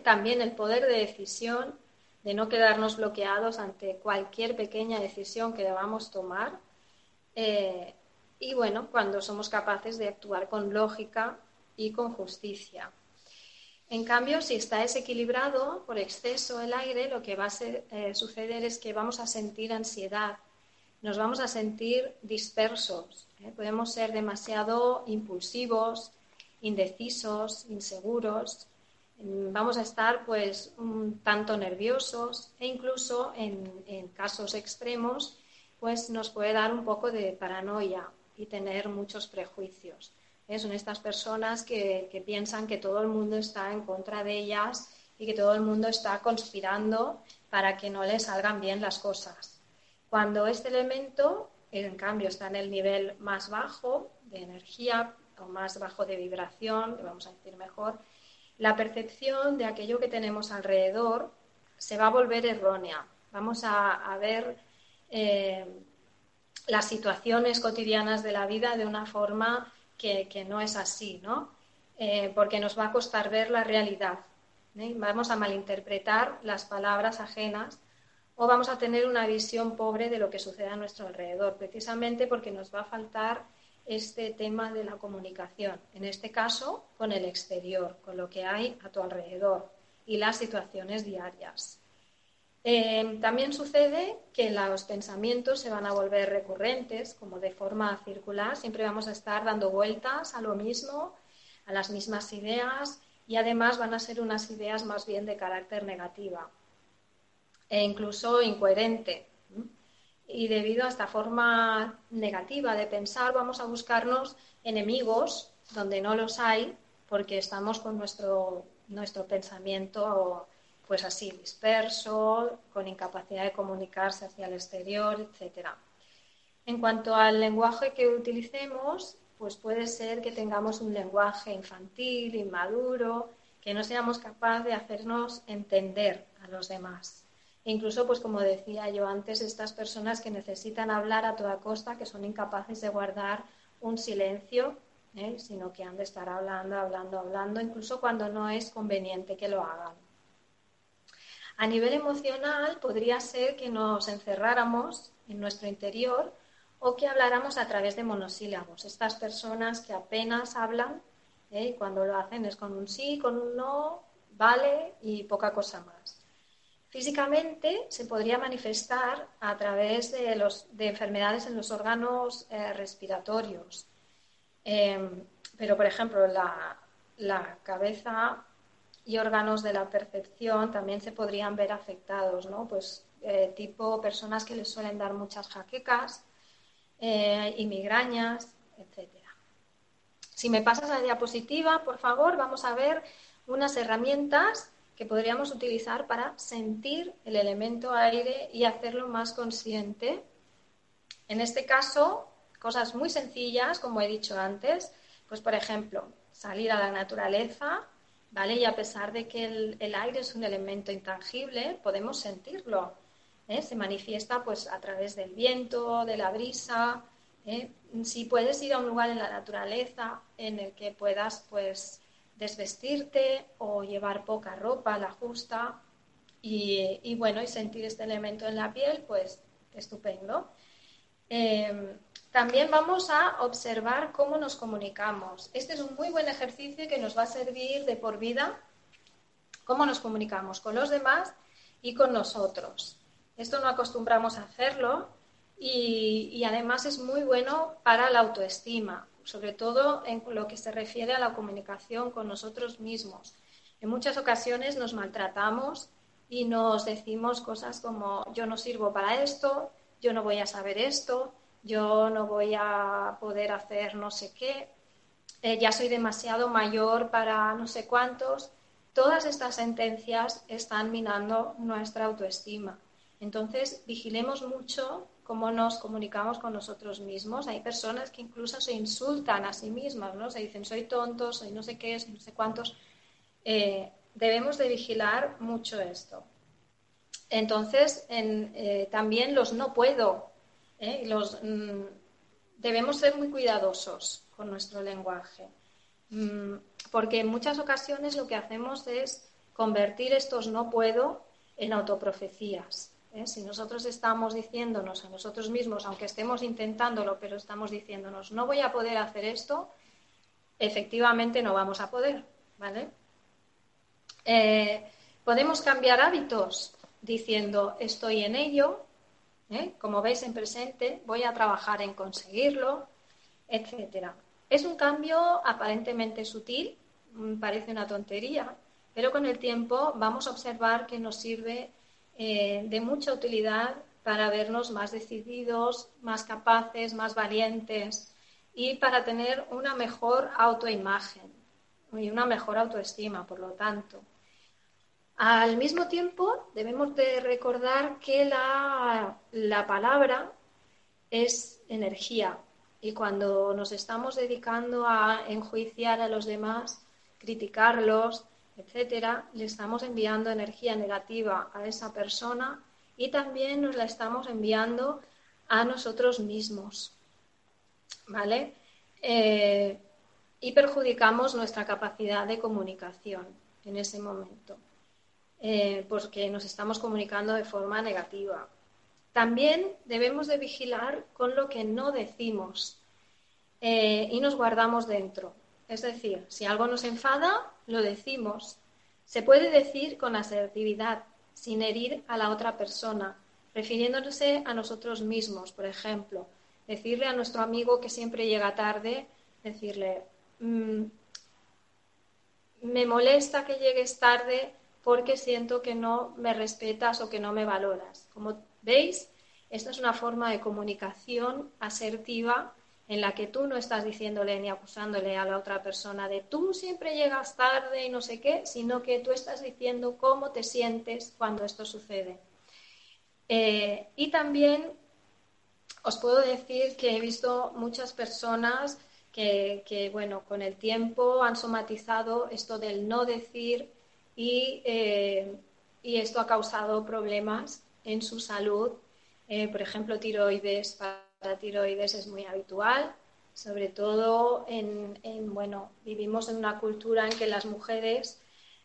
también el poder de decisión, de no quedarnos bloqueados ante cualquier pequeña decisión que debamos tomar. Eh, y bueno, cuando somos capaces de actuar con lógica y con justicia. En cambio, si está desequilibrado por exceso el aire, lo que va a eh, suceder es que vamos a sentir ansiedad, nos vamos a sentir dispersos, ¿eh? podemos ser demasiado impulsivos, indecisos, inseguros, mm, vamos a estar pues un tanto nerviosos e incluso en, en casos extremos pues nos puede dar un poco de paranoia y tener muchos prejuicios. ¿Eh? Son estas personas que, piensan que todo el mundo está en contra de ellas y que todo el mundo está conspirando para que no les salgan bien las cosas. Cuando este elemento, en cambio, está en el nivel más bajo de energía o más bajo de vibración, vamos a decir mejor, la percepción de aquello que tenemos alrededor se va a volver errónea. Vamos a, ver eh, las situaciones cotidianas de la vida de una forma que, no es así, ¿no? Eh, porque nos va a costar ver la realidad. ¿eh? Vamos a malinterpretar las palabras ajenas o vamos a tener una visión pobre de lo que sucede a nuestro alrededor, precisamente porque nos va a faltar este tema de la comunicación, en este caso con el exterior, con lo que hay a tu alrededor y las situaciones diarias. Eh, también sucede que los pensamientos se van a volver recurrentes, como de forma circular. Siempre vamos a estar dando vueltas a lo mismo, a las mismas ideas y además van a ser unas ideas más bien de carácter negativa e incluso incoherente. Y debido a esta forma negativa de pensar, vamos a buscarnos enemigos donde no los hay, porque estamos con nuestro, nuestro pensamiento pues así, disperso, con incapacidad de comunicarse hacia el exterior, etc. En cuanto al lenguaje que utilicemos, pues puede ser que tengamos un lenguaje infantil, inmaduro, que no seamos capaces de hacernos entender a los demás. E incluso, pues como decía yo antes, estas personas que necesitan hablar a toda costa, que son incapaces de guardar un silencio, ¿eh? sino que han de estar hablando, hablando, hablando, incluso cuando no es conveniente que lo hagan. A nivel emocional podría ser que nos encerráramos en nuestro interior o que habláramos a través de monosílabos. Estas personas que apenas hablan, ¿eh? cuando lo hacen es con un sí, con un no, vale y poca cosa más. Físicamente se podría manifestar a través de, enfermedades en los órganos eh, respiratorios. Em, pero, por ejemplo, la cabeza y órganos de la percepción también se podrían ver afectados, ¿no? Pues eh, tipo personas que les suelen dar muchas jaquecas eh, y migrañas, etcétera. Si me pasas la diapositiva, por favor, vamos a ver unas herramientas que podríamos utilizar para sentir el elemento aire y hacerlo más consciente. En este caso, cosas muy sencillas, como he dicho antes, pues por ejemplo, salir a la naturaleza, ¿vale? Y a pesar de que el, aire es un elemento intangible, podemos sentirlo. ¿eh? Se manifiesta pues a través del viento, de la brisa. ¿eh? Si puedes ir a un lugar en la naturaleza en el que puedas pues desvestirte o llevar poca ropa, la justa, y, bueno, y sentir este elemento en la piel, pues estupendo. Eh, también vamos a observar cómo nos comunicamos. Este es un muy buen ejercicio que nos va a servir de por vida cómo nos comunicamos con los demás y con nosotros. Esto no acostumbramos a hacerlo y, además es muy bueno para la autoestima, sobre todo en lo que se refiere a la comunicación con nosotros mismos. En muchas ocasiones nos maltratamos y nos decimos cosas como yo no sirvo para esto, yo no voy a saber esto, yo no voy a poder hacer no sé qué, eh, ya soy demasiado mayor para no sé cuántos. Todas estas sentencias están minando nuestra autoestima. Entonces, vigilemos mucho cómo nos comunicamos con nosotros mismos. Hay personas que incluso se insultan a sí mismas, ¿no? Se dicen, soy tonto, soy no sé qué, soy no sé cuántos. Eh, debemos de vigilar mucho esto. Entonces, eh, también los no puedo, ¿eh? Los, mm, debemos ser muy cuidadosos con nuestro lenguaje, mm, porque en muchas ocasiones lo que hacemos es convertir estos no puedo en autoprofecías. ¿eh? Si nosotros estamos diciéndonos a nosotros mismos, aunque estemos intentándolo, pero estamos diciéndonos, no voy a poder hacer esto, efectivamente no vamos a poder, ¿vale? Eh, podemos cambiar hábitos diciendo, estoy en ello, ¿eh? como veis en presente, voy a trabajar en conseguirlo, etcétera. Es un cambio aparentemente sutil, mm, parece una tontería, pero con el tiempo vamos a observar que nos sirve eh, de mucha utilidad para vernos más decididos, más capaces, más valientes y para tener una mejor autoimagen y una mejor autoestima, por lo tanto. Al mismo tiempo, debemos de recordar que la, la palabra es energía y cuando nos estamos dedicando a enjuiciar a los demás, criticarlos, etcétera, le estamos enviando energía negativa a esa persona y también nos la estamos enviando a nosotros mismos. ¿Vale? Eh, y perjudicamos nuestra capacidad de comunicación en ese momento, eh, porque nos estamos comunicando de forma negativa. También debemos de vigilar con lo que no decimos eh, y nos guardamos dentro. Es decir, si algo nos enfada, lo decimos. Se puede decir con asertividad, sin herir a la otra persona, refiriéndose a nosotros mismos, por ejemplo. Decirle a nuestro amigo que siempre llega tarde, decirle, mm, me molesta que llegues tarde porque siento que no me respetas o que no me valoras. Como veis, esta es una forma de comunicación asertiva en la que tú no estás diciéndole ni acusándole a la otra persona de tú siempre llegas tarde y no sé qué, sino que tú estás diciendo cómo te sientes cuando esto sucede. Eh, y también os puedo decir que he visto muchas personas que, bueno, con el tiempo han somatizado esto del no decir y, eh, y esto ha causado problemas en su salud, eh, por ejemplo, tiroides, la tiroides es muy habitual, sobre todo en, bueno, vivimos en una cultura en que las mujeres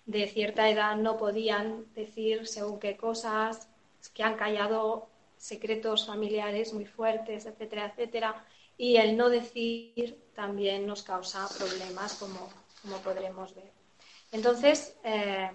de cierta edad no podían decir según qué cosas, que han callado secretos familiares muy fuertes, etcétera, etcétera, y el no decir también nos causa problemas, como, como podremos ver. Entonces, eh,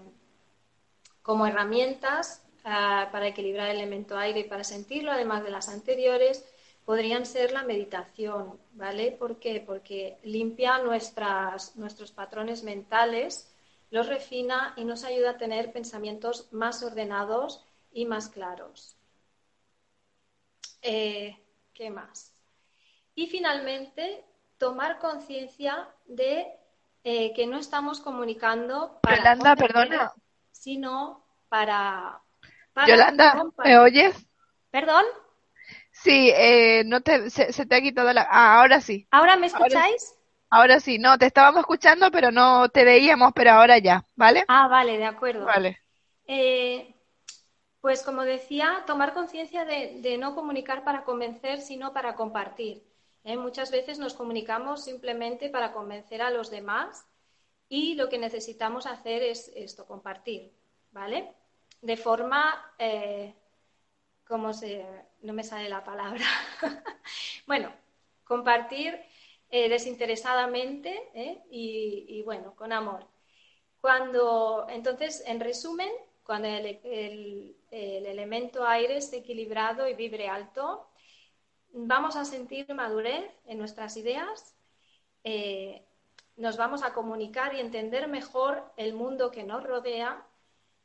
como herramientas eh, para equilibrar el elemento aire y para sentirlo, además de las anteriores, podrían ser la meditación, ¿vale? ¿Por qué? Porque limpia nuestros patrones mentales, los refina y nos ayuda a tener pensamientos más ordenados y más claros. Eh, ¿Qué más? Y finalmente, tomar conciencia de eh, que no estamos comunicando para Yolanda, perdona. sino para, para Yolanda, ¿me oyes? ¿Perdón? Sí, eh, no te, se, te ha quitado la... Ah, ahora sí. ¿Ahora me escucháis? Ahora, sí, no, te estábamos escuchando, pero no te veíamos, pero ahora ya, ¿vale? Ah, vale, de acuerdo. Vale. Eh, pues como decía, tomar conciencia de, no comunicar para convencer, sino para compartir. ¿Eh? Muchas veces nos comunicamos simplemente para convencer a los demás y lo que necesitamos hacer es esto, compartir, ¿vale? De forma ¿cómo se, no me sale la palabra? *laughs* bueno, compartir eh, desinteresadamente ¿eh? y, bueno, con amor. Cuando, entonces, en resumen, cuando el, elemento aire esté equilibrado y vibre alto, vamos a sentir madurez en nuestras ideas, eh, nos vamos a comunicar y entender mejor el mundo que nos rodea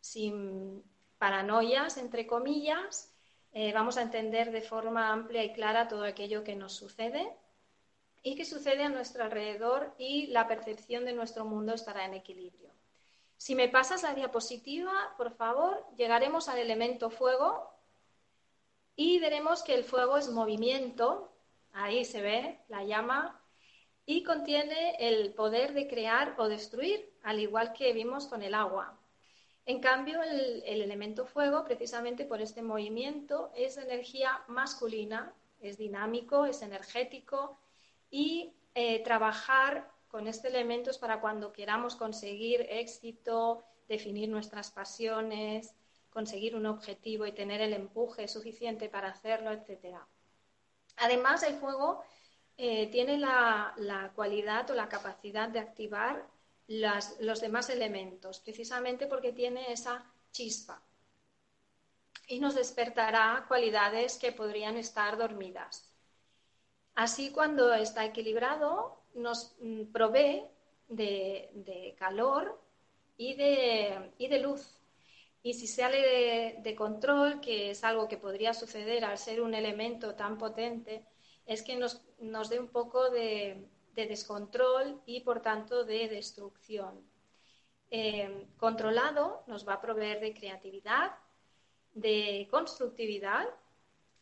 sin paranoias, entre comillas, eh, vamos a entender de forma amplia y clara todo aquello que nos sucede y que sucede a nuestro alrededor y la percepción de nuestro mundo estará en equilibrio. Si me pasas la diapositiva, por favor, llegaremos al elemento fuego y veremos que el fuego es movimiento, ahí se ve la llama, y contiene el poder de crear o destruir, al igual que vimos con el agua. En cambio, el, elemento fuego, precisamente por este movimiento, es energía masculina, es dinámico, es energético y eh, trabajar con este elemento es para cuando queramos conseguir éxito, definir nuestras pasiones, conseguir un objetivo y tener el empuje suficiente para hacerlo, etc. Además, el fuego eh, tiene la, cualidad o la capacidad de activar los demás elementos, precisamente porque tiene esa chispa. Y nos despertará cualidades que podrían estar dormidas. Así, cuando está equilibrado, nos mm, provee de, calor y de, luz. Y si sale de, control, que es algo que podría suceder al ser un elemento tan potente, es que nos, dé un poco de, descontrol y, por tanto, de destrucción. Eh, controlado nos va a proveer de creatividad, de constructividad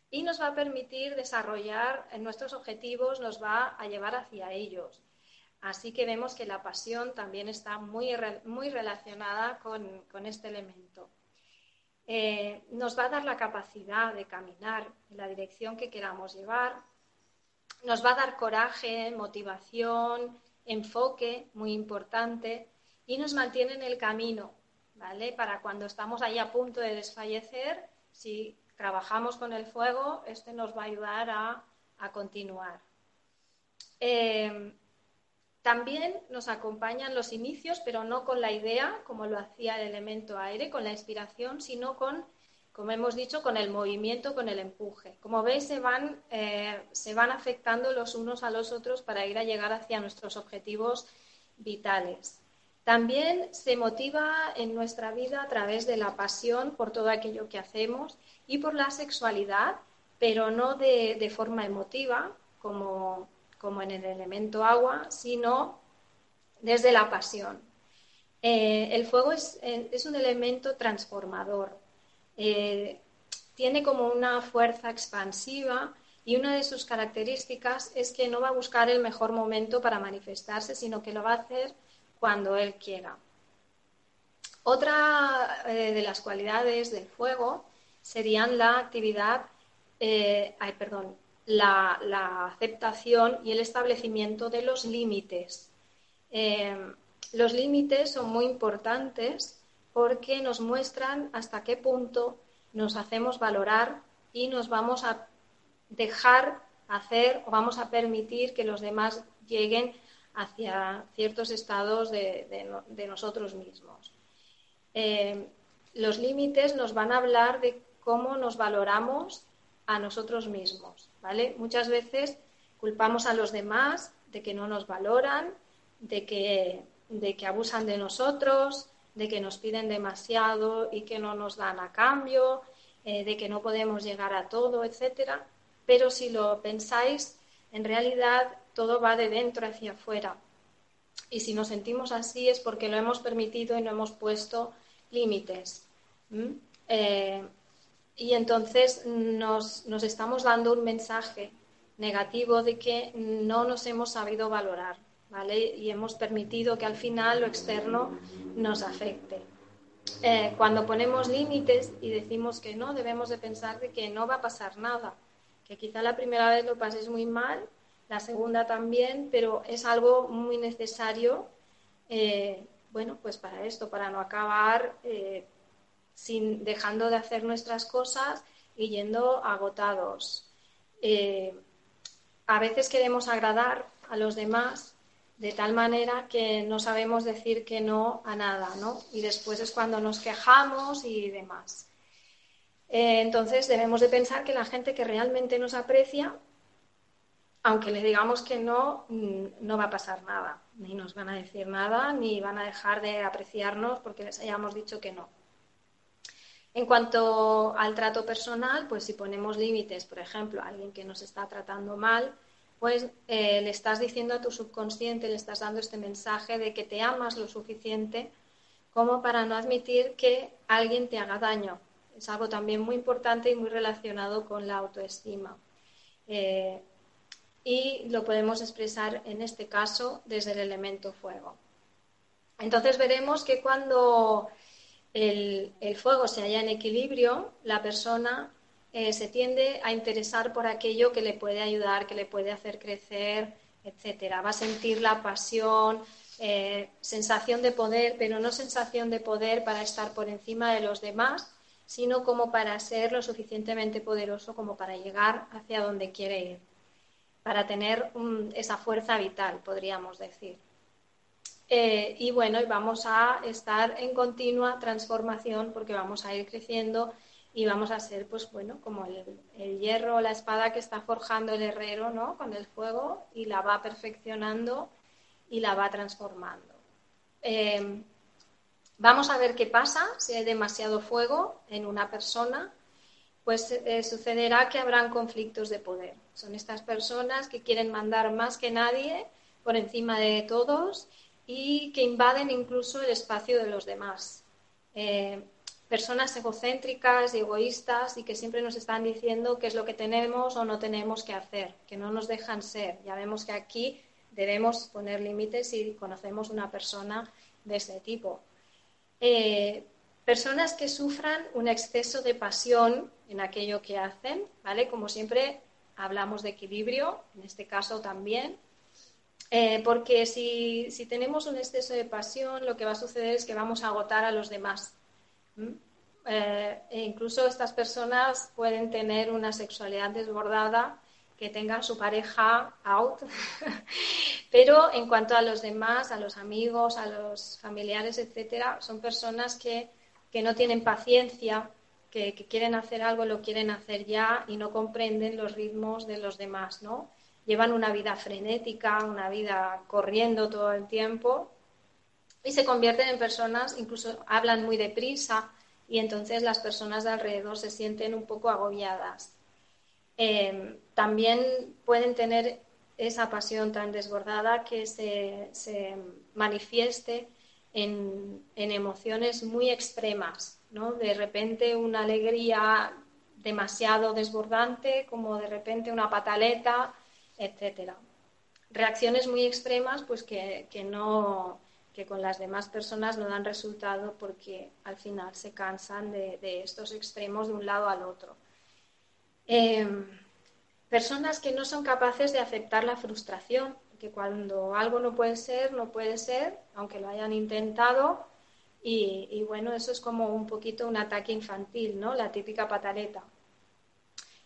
y nos va a permitir desarrollar nuestros objetivos, nos va a llevar hacia ellos. Así que vemos que la pasión también está muy, muy relacionada con, este elemento. Eh, nos va a dar la capacidad de caminar en la dirección que queramos llevar, nos va a dar coraje, motivación, enfoque, muy importante, y nos mantiene en el camino, ¿vale? Para cuando estamos ahí a punto de desfallecer, si trabajamos con el fuego, este nos va a ayudar a, continuar. Eh, también nos acompañan los inicios, pero no con la idea, como lo hacía el elemento aire, con la inspiración, sino con, como hemos dicho, con el movimiento, con el empuje. Como veis, se van, eh, se van afectando los unos a los otros para ir a llegar hacia nuestros objetivos vitales. También se motiva en nuestra vida a través de la pasión por todo aquello que hacemos y por la sexualidad, pero no de, forma emotiva, como, en el elemento agua, sino desde la pasión. Eh, el fuego es, un elemento transformador. Eh, tiene como una fuerza expansiva y una de sus características es que no va a buscar el mejor momento para manifestarse, sino que lo va a hacer cuando Él quiera. Otra eh, de las cualidades del fuego serían la actividad, eh, ay, perdón, la, aceptación y el establecimiento de los límites. Eh, los límites son muy importantes porque nos muestran hasta qué punto nos hacemos valorar y nos vamos a dejar hacer o vamos a permitir que los demás lleguen hacia ciertos estados de, nosotros mismos. Eh, los límites nos van a hablar de cómo nos valoramos a nosotros mismos, ¿vale? Muchas veces culpamos a los demás de que no nos valoran, de que, de que abusan de nosotros, de que nos piden demasiado y que no nos dan a cambio, eh, de que no podemos llegar a todo, etcétera. Pero si lo pensáis, en realidad todo va de dentro hacia afuera. Y si nos sentimos así es porque lo hemos permitido y no hemos puesto límites. Eh, y entonces nos, estamos dando un mensaje negativo de que no nos hemos sabido valorar, ¿vale? Y hemos permitido que al final lo externo nos afecte. Eh, cuando ponemos límites y decimos que no, debemos de pensar de que no va a pasar nada, que quizá la primera vez lo pases muy mal la segunda también, pero es algo muy necesario, eh, bueno, pues para esto, para no acabar eh, sin, dejando de hacer nuestras cosas y yendo agotados. Eh, a veces queremos agradar a los demás de tal manera que no sabemos decir que no a nada, ¿no? Y después es cuando nos quejamos y demás. entonces debemos de pensar que la gente que realmente nos aprecia aunque les digamos que no, mm, no va a pasar nada. Ni nos van a decir nada, ni van a dejar de apreciarnos porque les hayamos dicho que no. En cuanto al trato personal, pues si ponemos límites, por ejemplo, a alguien que nos está tratando mal, pues eh, le estás diciendo a tu subconsciente, le estás dando este mensaje de que te amas lo suficiente como para no admitir que alguien te haga daño. Es algo también muy importante y muy relacionado con la autoestima. Eh, y lo podemos expresar en este caso desde el elemento fuego. Entonces veremos que cuando el, fuego se halla en equilibrio, la persona eh, se tiende a interesar por aquello que le puede ayudar, que le puede hacer crecer, etcétera. Va a sentir la pasión, eh, sensación de poder, pero no sensación de poder para estar por encima de los demás, sino como para ser lo suficientemente poderoso como para llegar hacia donde quiere ir, para tener esa fuerza vital, podríamos decir. Eh, y bueno, vamos a estar en continua transformación porque vamos a ir creciendo y vamos a ser, pues bueno, como el, hierro o la espada que está forjando el herrero, ¿no? Con el fuego y la va perfeccionando y la va transformando. Eh, vamos a ver qué pasa si hay demasiado fuego en una persona, pues eh, sucederá que habrán conflictos de poder. Son estas personas que quieren mandar más que nadie por encima de todos y que invaden incluso el espacio de los demás. Eh, personas egocéntricas y egoístas y que siempre nos están diciendo qué es lo que tenemos o no tenemos que hacer, que no nos dejan ser. Ya vemos que aquí debemos poner límites si conocemos una persona de ese tipo. Eh, personas que sufran un exceso de pasión en aquello que hacen, ¿vale? Como siempre hablamos de equilibrio, en este caso también, eh, porque si, si, tenemos un exceso de pasión, lo que va a suceder es que vamos a agotar a los demás. Eh, e incluso estas personas pueden tener una sexualidad desbordada que tengan su pareja out, *laughs* pero en cuanto a los demás, a los amigos, a los familiares, etcétera, son personas que, que no tienen paciencia, que, que, quieren hacer algo, lo quieren hacer ya y no comprenden los ritmos de los demás, ¿no? Llevan una vida frenética, una vida corriendo todo el tiempo y se convierten en personas, incluso hablan muy deprisa y entonces las personas de alrededor se sienten un poco agobiadas. Em, también pueden tener esa pasión tan desbordada que se, manifieste en, emociones muy extremas, ¿no? De repente una alegría demasiado desbordante, como de repente una pataleta, etcétera. Reacciones muy extremas, pues que no, que con las demás personas no dan resultado porque al final se cansan de, estos extremos de un lado al otro. Em, personas que no son capaces de aceptar la frustración, que cuando algo no puede ser, no puede ser, aunque lo hayan intentado, y, y bueno, eso es como un poquito un ataque infantil, ¿no? La típica pataleta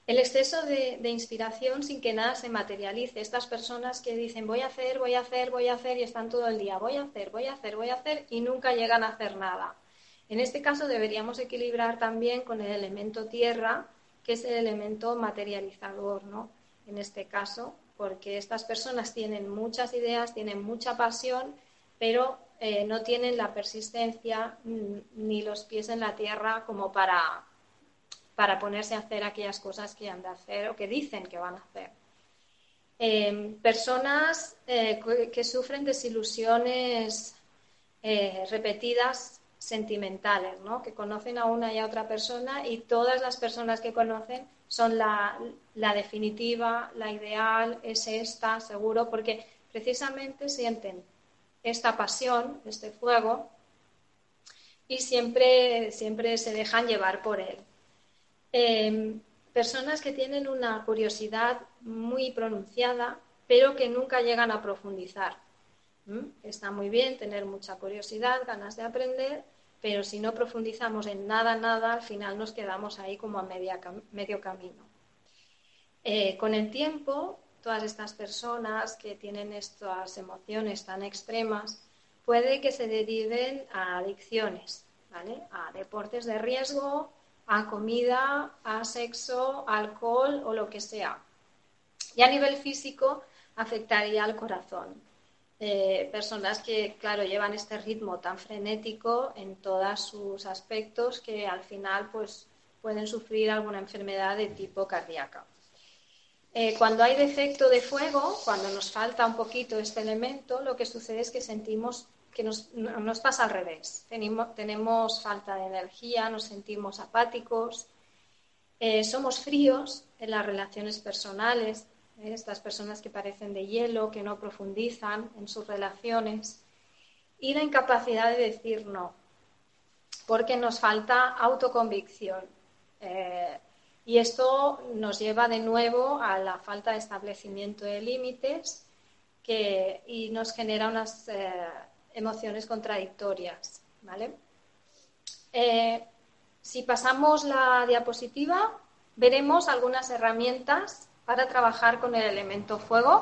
el exceso de, inspiración sin que nada se materialice. Estas personas que dicen voy a hacer, voy a hacer, voy a hacer y están todo el día voy a hacer, voy a hacer, voy a hacer y nunca llegan a hacer nada. En este caso deberíamos equilibrar también con el elemento tierra, que es el elemento materializador, ¿no? En este caso, porque estas personas tienen muchas ideas, tienen mucha pasión, pero eh, no tienen la persistencia mm, ni los pies en la tierra como para, para ponerse a hacer aquellas cosas que han de hacer o que dicen que van a hacer. Em, personas eh, que sufren desilusiones eh, repetidas sentimentales, ¿no? que conocen a una y a otra persona y todas las personas que conocen son la, la definitiva, la ideal, es esta, seguro, porque precisamente sienten esta pasión, este fuego, y siempre, siempre se dejan llevar por él. Em, personas que tienen una curiosidad muy pronunciada, pero que nunca llegan a profundizar. Está muy bien tener mucha curiosidad, ganas de aprender, pero si no profundizamos en nada, nada, al final nos quedamos ahí como a medio camino. Eh, con el tiempo, todas estas personas que tienen estas emociones tan extremas, puede que se deriven a adicciones, a deportes de riesgo, a comida, a sexo, alcohol o lo que sea. Y a nivel físico afectaría al corazón. Eh, personas que, claro, llevan este ritmo tan frenético en todos sus aspectos que al final pues, pueden sufrir alguna enfermedad de tipo cardíaca. Eh, cuando hay defecto de fuego, cuando nos falta un poquito este elemento, lo que sucede es que sentimos que nos, pasa al revés. Tenemos, falta de energía, nos sentimos apáticos, eh, somos fríos en las relaciones personales, ¿eh? estas personas que parecen de hielo, que no profundizan en sus relaciones, y la incapacidad de decir no, porque nos falta autoconvicción. Eh, y esto nos lleva de nuevo a la falta de establecimiento de límites que, y nos genera unas emociones contradictorias, ¿vale? Eh, Si pasamos la diapositiva, veremos algunas herramientas para trabajar con el elemento fuego,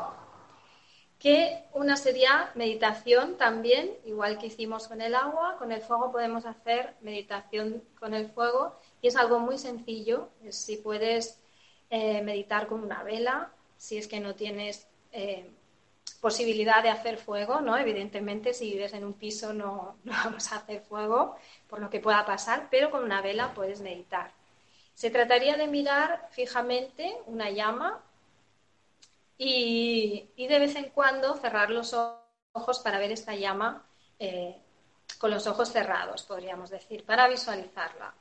que una sería meditación también, igual que hicimos con el agua, con el fuego podemos hacer meditación con el fuego y es algo muy sencillo, si puedes eh, meditar con una vela, si es que no tienes eh, posibilidad de hacer fuego, ¿no? Evidentemente, si vives en un piso no, *laughs* vamos a hacer fuego, por lo que pueda pasar, pero con una vela puedes meditar. Se trataría de mirar fijamente una llama y, de vez en cuando cerrar los ojos para ver esta llama eh, con los ojos cerrados, podríamos decir, para visualizarla.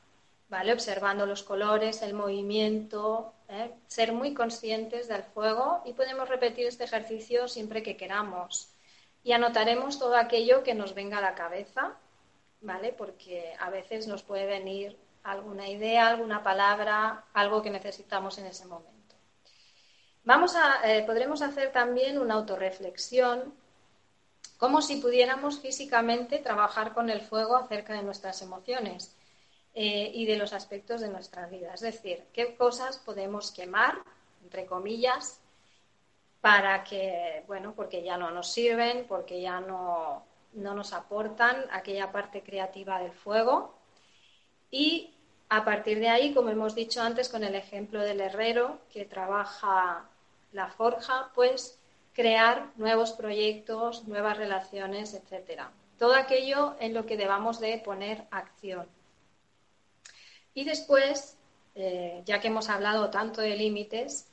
¿Vale? Observando los colores, el movimiento, ¿eh? ser muy conscientes del fuego y podemos repetir este ejercicio siempre que queramos. Y anotaremos todo aquello que nos venga a la cabeza, ¿vale? Porque a veces nos puede venir alguna idea, alguna palabra, algo que necesitamos en ese momento. Vamos eh, podremos hacer también una autorreflexión, como si pudiéramos físicamente trabajar con el fuego acerca de nuestras emociones eh, y de los aspectos de nuestra vida. Es decir, qué cosas podemos quemar, entre comillas, para que, bueno, porque ya no nos sirven, porque ya no, no nos aportan aquella parte creativa del fuego. Y a partir de ahí, como hemos dicho antes con el ejemplo del herrero que trabaja la forja, pues crear nuevos proyectos, nuevas relaciones, etcétera. Todo aquello en lo que debamos de poner acción. Y después, eh, ya que hemos hablado tanto de límites,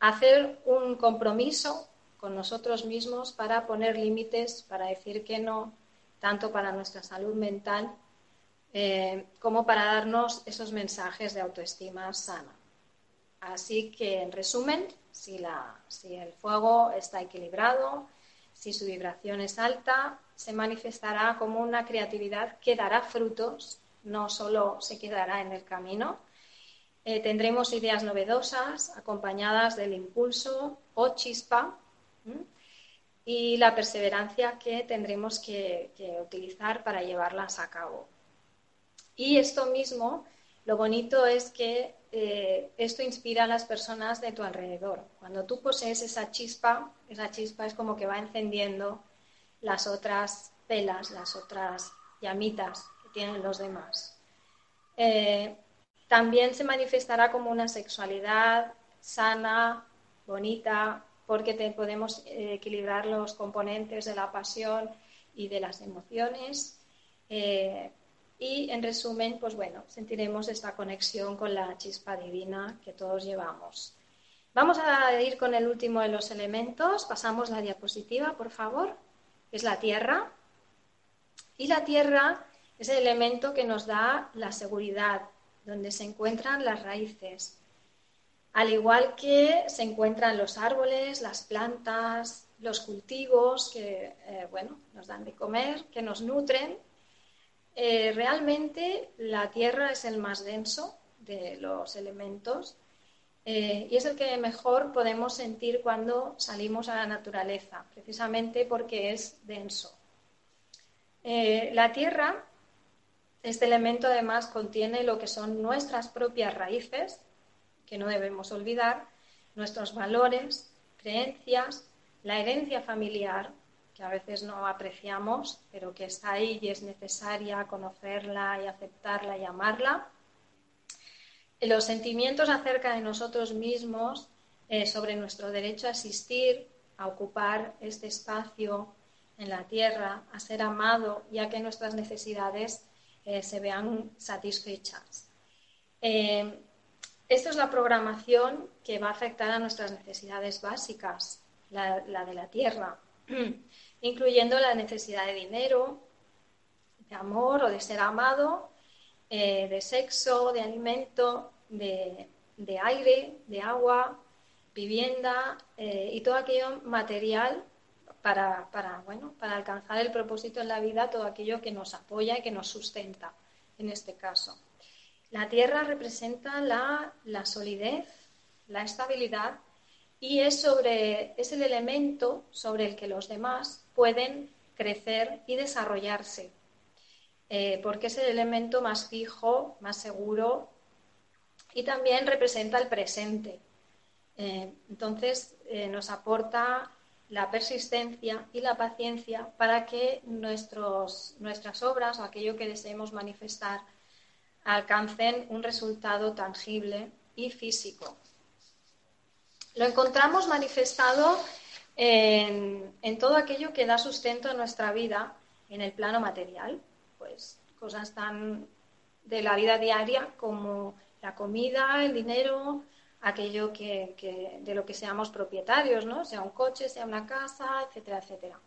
hacer un compromiso con nosotros mismos para poner límites, para decir que no, tanto para nuestra salud mental eh, como para darnos esos mensajes de autoestima sana. Así que, en resumen, si, el fuego está equilibrado, si su vibración es alta, se manifestará como una creatividad que dará frutos, no solo se quedará en el camino. Eh, tendremos ideas novedosas acompañadas del impulso o chispa y la perseverancia que tendremos que utilizar para llevarlas a cabo. Y esto mismo, lo bonito es que eh, esto inspira a las personas de tu alrededor. Cuando tú posees esa chispa, esa chispa es como que va encendiendo las otras velas, las otras llamitas tienen los demás. Eh, también se manifestará como una sexualidad sana, bonita, porque podemos eh, equilibrar los componentes de la pasión y de las emociones. Y en resumen, pues bueno, sentiremos esta conexión con la chispa divina que todos llevamos. Vamos a ir con el último de los elementos. Pasamos la diapositiva, por favor. Es la tierra. Y la tierra es el elemento que nos da la seguridad, donde se encuentran las raíces. Al igual que se encuentran los árboles, las plantas, los cultivos que, eh, bueno, nos dan de comer, que nos nutren eh, realmente la Tierra es el más denso de los elementos eh, y es el que mejor podemos sentir cuando salimos a la naturaleza, precisamente porque es denso. La Tierra, este elemento además contiene lo que son nuestras propias raíces, que no debemos olvidar, nuestros valores, creencias, la herencia familiar, que a veces no apreciamos, pero que está ahí y es necesaria conocerla y aceptarla y amarla. Los sentimientos acerca de nosotros mismos, eh, sobre nuestro derecho a existir, a ocupar este espacio en la tierra, a ser amado, ya que nuestras necesidades se vean satisfechas. Eh, esto es la programación que va a afectar a nuestras necesidades básicas, la de la tierra. *clears throat* incluyendo la necesidad de dinero, de amor o de ser amado, eh, de sexo, de alimento, de, aire, de agua, vivienda eh, y todo aquello material para, bueno, para alcanzar el propósito en la vida, todo aquello que nos apoya y que nos sustenta, en este caso. La tierra representa la, la solidez, la estabilidad y es, sobre, es el elemento sobre el que los demás pueden crecer y desarrollarse. eh, porque es el elemento más fijo, más seguro y también representa el presente. Eh, entonces, eh, nos aporta la persistencia y la paciencia para que nuestros, nuestras obras o aquello que deseemos manifestar alcancen un resultado tangible y físico. Lo encontramos manifestado en, en, todo aquello que da sustento a nuestra vida en el plano material, pues cosas tan de la vida diaria como la comida, el dinero, aquello que, de lo que seamos propietarios, ¿no? sea un coche, sea una casa, etcétera, etcétera.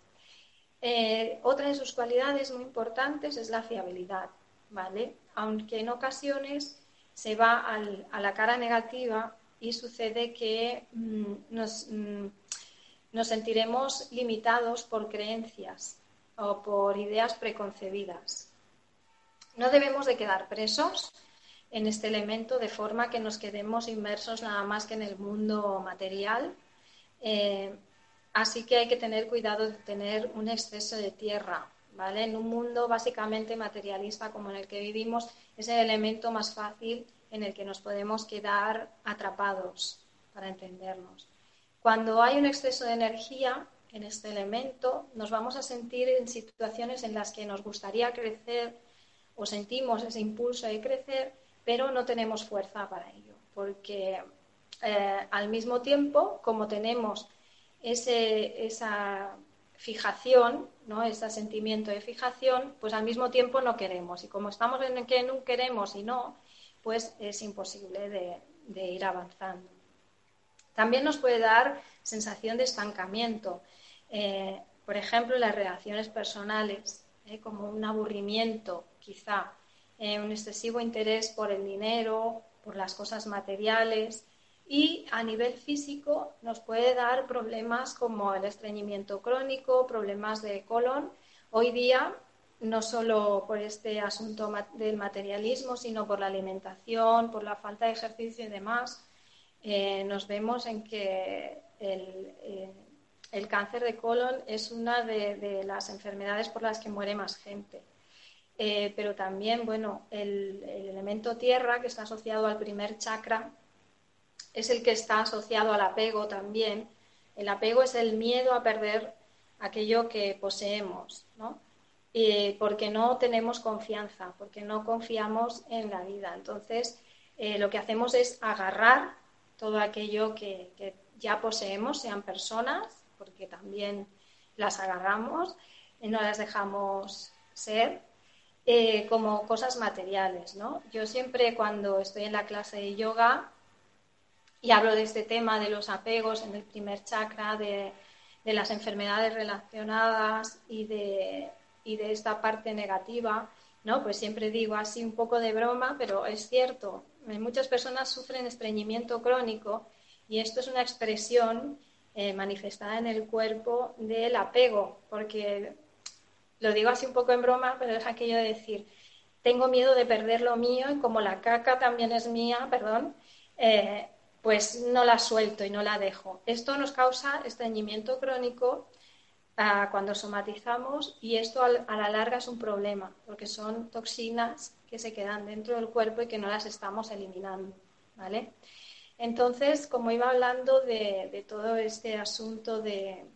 Eh, otra de sus cualidades muy importantes es la fiabilidad, ¿vale? Aunque en ocasiones se va a la cara negativa y sucede que mm, nos, mm, nos sentiremos limitados por creencias o por ideas preconcebidas. No debemos de quedar presos en este elemento de forma que nos quedemos inmersos nada más que en el mundo material. Eh, así que hay que tener cuidado de tener un exceso de tierra. ¿vale? En un mundo básicamente materialista como en el que vivimos, es el elemento más fácil en el que nos podemos quedar atrapados, para entendernos. Cuando hay un exceso de energía en este elemento, nos vamos a sentir en situaciones en las que nos gustaría crecer o sentimos ese impulso de crecer, pero no tenemos fuerza para ello, porque eh, al mismo tiempo, como tenemos ese, esa fijación, ¿no? ese sentimiento de fijación, pues al mismo tiempo no queremos. Y como estamos en que no queremos y no, pues es imposible de, ir avanzando. También nos puede dar sensación de estancamiento. Eh, por ejemplo, las relaciones personales, ¿eh? como un aburrimiento quizá eh, un excesivo interés por el dinero, por las cosas materiales y a nivel físico nos puede dar problemas como el estreñimiento crónico, problemas de colon. Hoy día, no solo por este asunto del materialismo, sino por la alimentación, por la falta de ejercicio y demás, eh, nos vemos en que el, eh, cáncer de colon es una de las enfermedades por las que muere más gente. Eh, pero también, bueno, el, elemento tierra, que está asociado al primer chakra, es el que está asociado al apego también. El apego es el miedo a perder aquello que poseemos, ¿no? porque no tenemos confianza, porque no confiamos en la vida. Entonces, eh, lo que hacemos es agarrar todo aquello que, ya poseemos, sean personas, porque también las agarramos, no las dejamos ser, eh, como cosas materiales, ¿no? Yo siempre cuando estoy en la clase de yoga y hablo de este tema de los apegos en el primer chakra, de, las enfermedades relacionadas y de, y de esta parte negativa, ¿no? Pues siempre digo así un poco de broma, pero es cierto, muchas personas sufren estreñimiento crónico y esto es una expresión eh, manifestada en el cuerpo del apego, porque lo digo así un poco en broma, pero es aquello de decir, tengo miedo de perder lo mío y como la caca también es mía, perdón, eh, pues no la suelto y no la dejo. Esto nos causa estreñimiento crónico ah, cuando somatizamos y esto a la larga es un problema porque son toxinas que se quedan dentro del cuerpo y que no las estamos eliminando. ¿vale? Entonces, como iba hablando de todo este asunto de,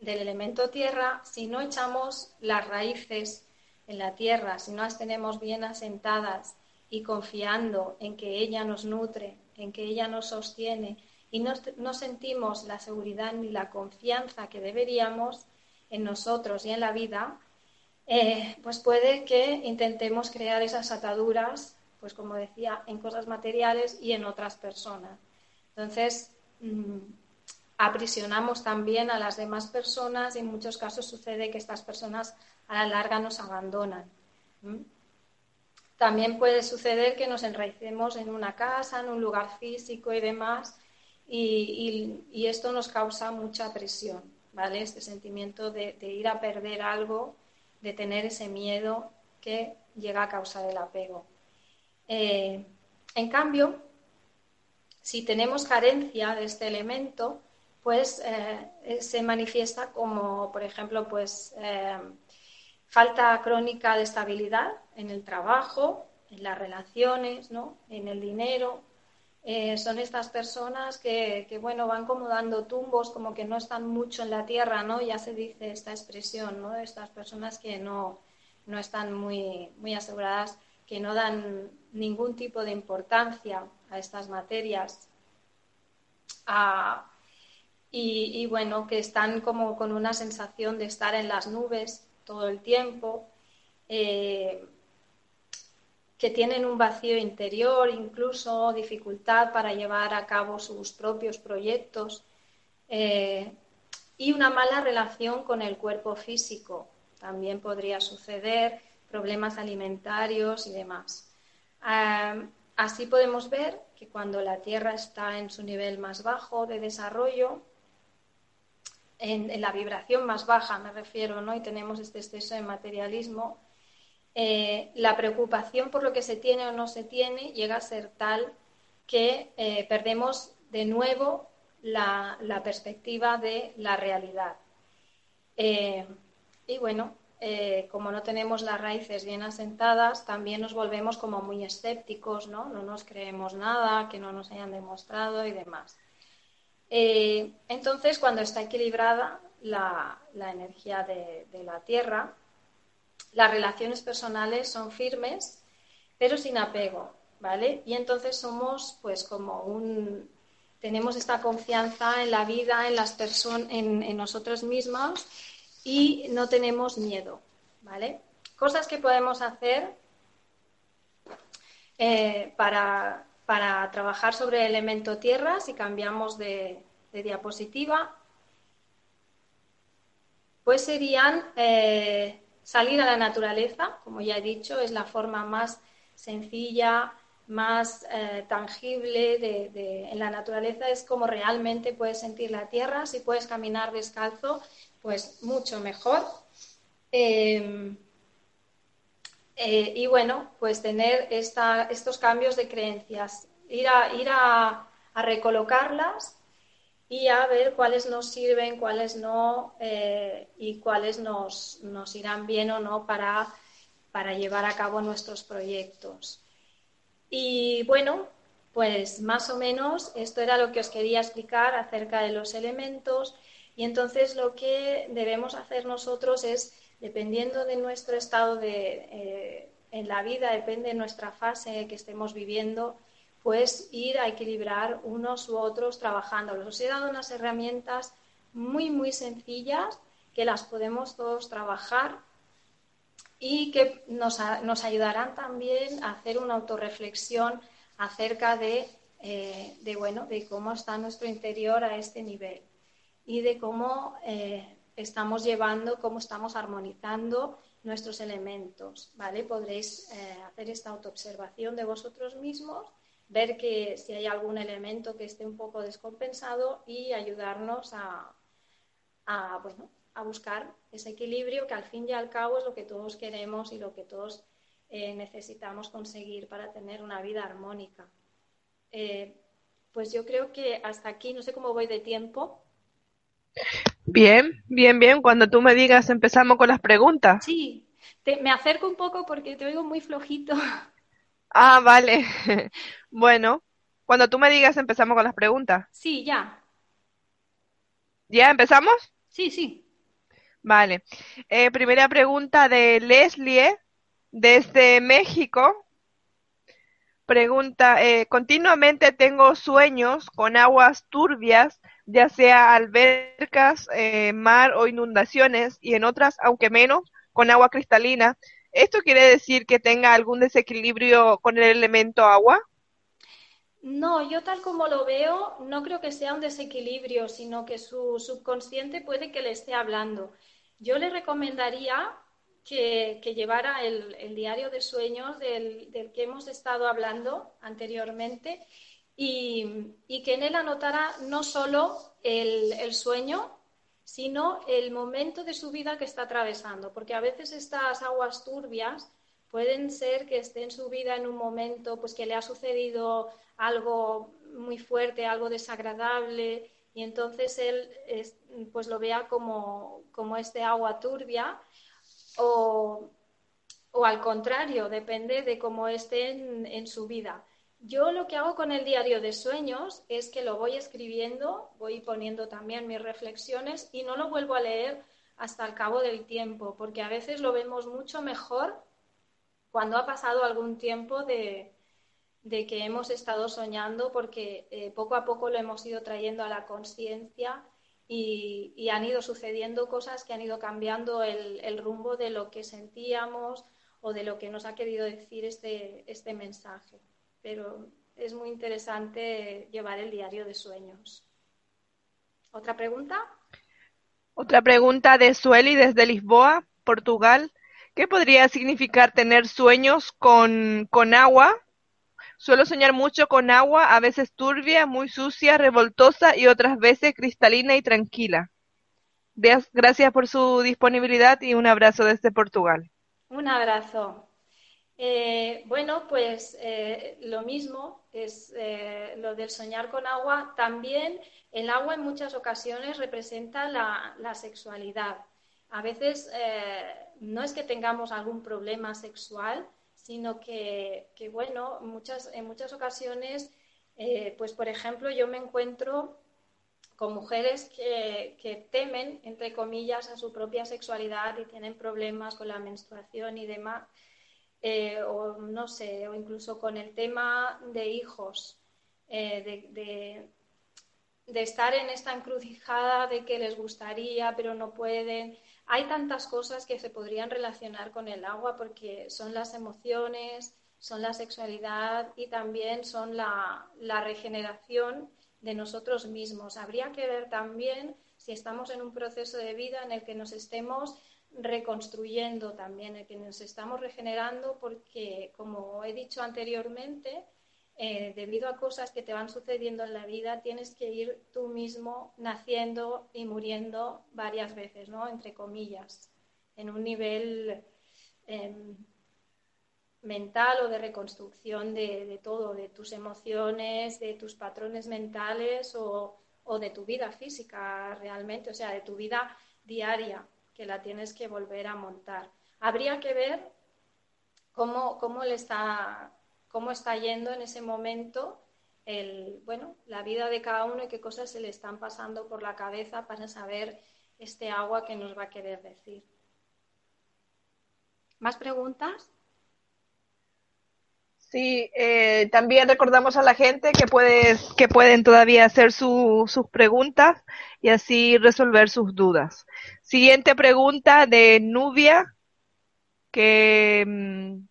del elemento tierra, si no echamos las raíces en la tierra, si no las tenemos bien asentadas y confiando en que ella nos nutre, en que ella nos sostiene y no, sentimos la seguridad ni la confianza que deberíamos en nosotros y en la vida, eh, pues puede que intentemos crear esas ataduras, pues como decía, en cosas materiales y en otras personas. Entonces, mm, aprisionamos también a las demás personas y en muchos casos sucede que estas personas a la larga nos abandonan. También puede suceder que nos enraicemos en una casa, en un lugar físico y demás, y, esto nos causa mucha presión, ¿vale? Este sentimiento de, ir a perder algo, de tener ese miedo que llega a causar el apego. Eh, en cambio, si tenemos carencia de este elemento, pues se manifiesta como, por ejemplo, pues eh, falta crónica de estabilidad en el trabajo, en las relaciones, ¿no? en el dinero. Son estas personas que, bueno, van como dando tumbos, como que no están mucho en la tierra, ¿no? Ya se dice esta expresión, ¿no? Estas personas que no, no están muy, muy aseguradas, que no dan ningún tipo de importancia a estas materias. Y, bueno, que están como con una sensación de estar en las nubes todo el tiempo. Eh, que tienen un vacío interior, incluso dificultad para llevar a cabo sus propios proyectos eh, y una mala relación con el cuerpo físico. También podría suceder problemas alimentarios y demás. así podemos ver que cuando la Tierra está en su nivel más bajo de desarrollo, en, la vibración más baja me refiero, ¿no? y tenemos este exceso de materialismo, eh, la preocupación por lo que se tiene o no se tiene llega a ser tal que eh, perdemos de nuevo la, perspectiva de la realidad. Eh, y bueno, como no tenemos las raíces bien asentadas, también nos volvemos como muy escépticos, ¿no? No nos creemos nada, que no nos hayan demostrado y demás. Entonces, cuando está equilibrada la, energía de la Tierra, las relaciones personales son firmes, pero sin apego, ¿vale? Y entonces somos, pues, como un. Tenemos esta confianza en la vida, en las personas, en, nosotros mismos y no tenemos miedo, ¿vale? Cosas que podemos hacer eh, para, trabajar sobre el elemento tierra, si cambiamos de, diapositiva, pues serían eh, Salir a la naturaleza, como ya he dicho, es la forma más sencilla, más eh, tangible de, en la naturaleza, es como realmente puedes sentir la tierra. Si puedes caminar descalzo, pues mucho mejor. Em, eh, y bueno, pues tener estos cambios de creencias, ir a, ir a recolocarlas y a ver cuáles nos sirven, cuáles no eh, y cuáles nos, nos, irán bien o no para, para llevar a cabo nuestros proyectos. Y bueno, pues más o menos esto era lo que os quería explicar acerca de los elementos y entonces lo que debemos hacer nosotros es, dependiendo de nuestro estado de, eh, en la vida, depende de nuestra fase que estemos viviendo, pues ir a equilibrar unos u otros trabajando. Os he dado unas herramientas muy, muy sencillas que las podemos todos trabajar y que nos, ayudarán también a hacer una autorreflexión acerca de, eh, de, bueno, de cómo está nuestro interior a este nivel y de cómo eh, estamos llevando, cómo estamos armonizando nuestros elementos. ¿vale? Podréis eh, hacer esta autoobservación de vosotros mismos ver que si hay algún elemento que esté un poco descompensado y ayudarnos a, bueno, a buscar ese equilibrio que al fin y al cabo es lo que todos queremos y lo que todos eh, necesitamos conseguir para tener una vida armónica. Eh, pues yo creo que hasta aquí, no sé cómo voy de tiempo. Bien, bien, bien. Cuando tú me digas, empezamos con las preguntas. Sí, me acerco un poco porque te oigo muy flojito. *laughs* Ah, vale. *laughs* Bueno, cuando tú me digas empezamos con las preguntas. Sí, ya. ¿Ya empezamos? Sí, sí. Vale. Eh, primera pregunta de Leslie desde México. Pregunta, eh, continuamente tengo sueños con aguas turbias, ya sea albercas, eh, mar o inundaciones, y en otras, aunque menos, con agua cristalina. ¿Esto quiere decir que tenga algún desequilibrio con el elemento agua? No, yo tal como lo veo, no creo que sea un desequilibrio, sino que su subconsciente puede que le esté hablando. Yo le recomendaría que, llevara el, diario de sueños del, que hemos estado hablando anteriormente y, que en él anotara no solo el sueño, sino el momento de su vida que está atravesando, porque a veces estas aguas turbias pueden ser que esté en su vida en un momento pues que le ha sucedido algo muy fuerte, algo desagradable y entonces él pues lo vea como, como este agua turbia o, al contrario, depende de cómo estén en su vida. Yo lo que hago con el diario de sueños es que lo voy escribiendo, voy poniendo también mis reflexiones y no lo vuelvo a leer hasta el cabo del tiempo, porque a veces lo vemos mucho mejor cuando ha pasado algún tiempo de, que hemos estado soñando, porque eh, poco a poco lo hemos ido trayendo a la conciencia y, han ido sucediendo cosas que han ido cambiando el, rumbo de lo que sentíamos o de lo que nos ha querido decir este, este mensaje. Pero es muy interesante llevar el diario de sueños. ¿Otra pregunta? Otra pregunta de Sueli desde Lisboa, Portugal. ¿Qué podría significar tener sueños con, con agua Suelo soñar mucho con agua, a veces turbia, muy sucia, revoltosa y otras veces cristalina y tranquila. Gracias por su disponibilidad y un abrazo desde Portugal. Un abrazo. Eh, bueno, pues eh, lo mismo es eh, lo del soñar con agua. También el agua en muchas ocasiones representa la, sexualidad. A veces no es que tengamos algún problema sexual, sino que, bueno, muchas, en muchas ocasiones, pues por ejemplo, yo me encuentro con mujeres que, temen, entre comillas, a su propia sexualidad y tienen problemas con la menstruación y demás, eh, o no sé, o incluso con el tema de hijos, eh, de, de estar en esta encrucijada de que les gustaría, pero no pueden. Hay tantas cosas que se podrían relacionar con el agua porque son las emociones, son la sexualidad y también son la, regeneración de nosotros mismos. Habría que ver también si estamos en un proceso de vida en el que nos estemos reconstruyendo también, el que nos estamos regenerando porque, como he dicho anteriormente, eh, debido a cosas que te van sucediendo en la vida, tienes que ir tú mismo naciendo y muriendo varias veces, ¿no? Entre comillas, en un nivel em, mental o de reconstrucción de, todo, de tus emociones, de tus patrones mentales o, de tu vida física realmente, o sea, de tu vida diaria, que la tienes que volver a montar. Habría que ver cómo, cómo le está cómo está yendo en ese momento el, bueno, la vida de cada uno y qué cosas se le están pasando por la cabeza para saber este agua que nos va a querer decir. ¿Más preguntas? Sí, eh, también recordamos a la gente que, que pueden todavía hacer sus preguntas y así resolver sus dudas. Siguiente pregunta de Nubia, que mm,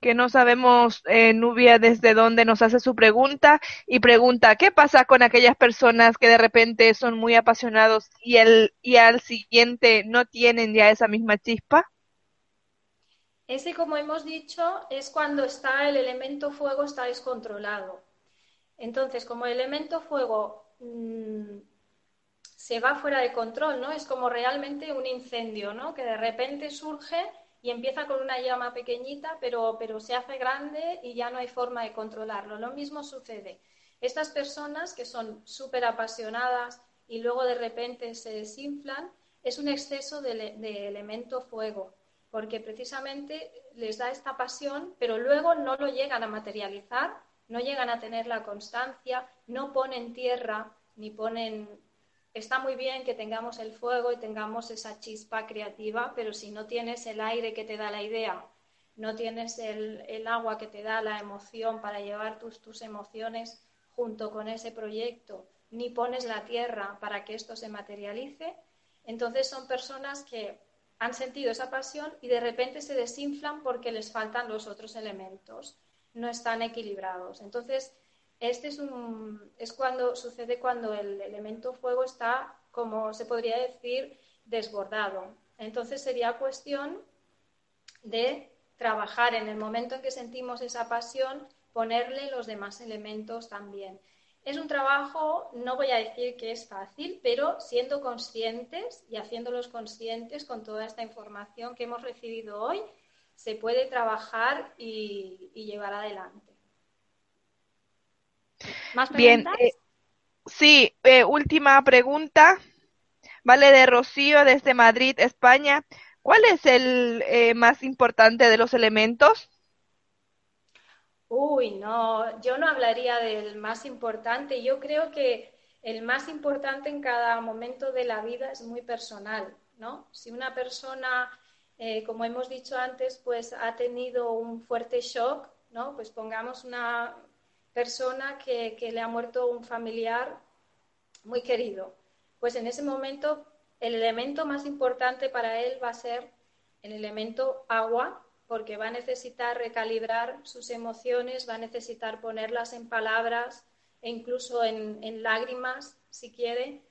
que no sabemos, eh, Nubia, desde dónde nos hace su pregunta y pregunta, ¿qué pasa con aquellas personas que de repente son muy apasionados y, el, y al siguiente no tienen ya esa misma chispa? Ese, como hemos dicho, es cuando está el elemento fuego está descontrolado. Entonces, como el elemento fuego mm, se va fuera de control, ¿no? Es como realmente un incendio, ¿no? Que de repente surge y empieza con una llama pequeñita, pero, pero se hace grande y ya no hay forma de controlarlo. Lo mismo sucede. Estas personas que son súper apasionadas y luego de repente se desinflan, es un exceso de, de, elemento fuego, porque precisamente les da esta pasión, pero luego no lo llegan a materializar, no llegan a tener la constancia, no ponen tierra ni ponen está muy bien que tengamos el fuego y tengamos esa chispa creativa, pero si no tienes el aire que te da la idea, no tienes el, agua que te da la emoción para llevar tus, tus emociones junto con ese proyecto, ni pones la tierra para que esto se materialice, entonces son personas que han sentido esa pasión y de repente se desinflan porque les faltan los otros elementos, no están equilibrados. Entonces, este es, un, es cuando sucede cuando el elemento fuego está, como se podría decir, desbordado. Entonces sería cuestión de trabajar en el momento en que sentimos esa pasión, ponerle los demás elementos también. Es un trabajo, no voy a decir que es fácil, pero siendo conscientes y haciéndolos conscientes con toda esta información que hemos recibido hoy, se puede trabajar y llevar adelante. Bien, eh, sí, eh, última pregunta. Vale, de Rocío desde Madrid, España. ¿Cuál es el eh, más importante de los elementos? Uy, no, yo no hablaría del más importante. Yo creo que el más importante en cada momento de la vida es muy personal, ¿no? Si una persona, eh, como hemos dicho antes, pues ha tenido un fuerte shock, ¿no? Pues pongamos una persona que, que le ha muerto un familiar muy querido. Pues en ese momento el elemento más importante para él va a ser el elemento agua, porque va a necesitar recalibrar sus emociones, va a necesitar ponerlas en palabras e incluso en, lágrimas, si quiere,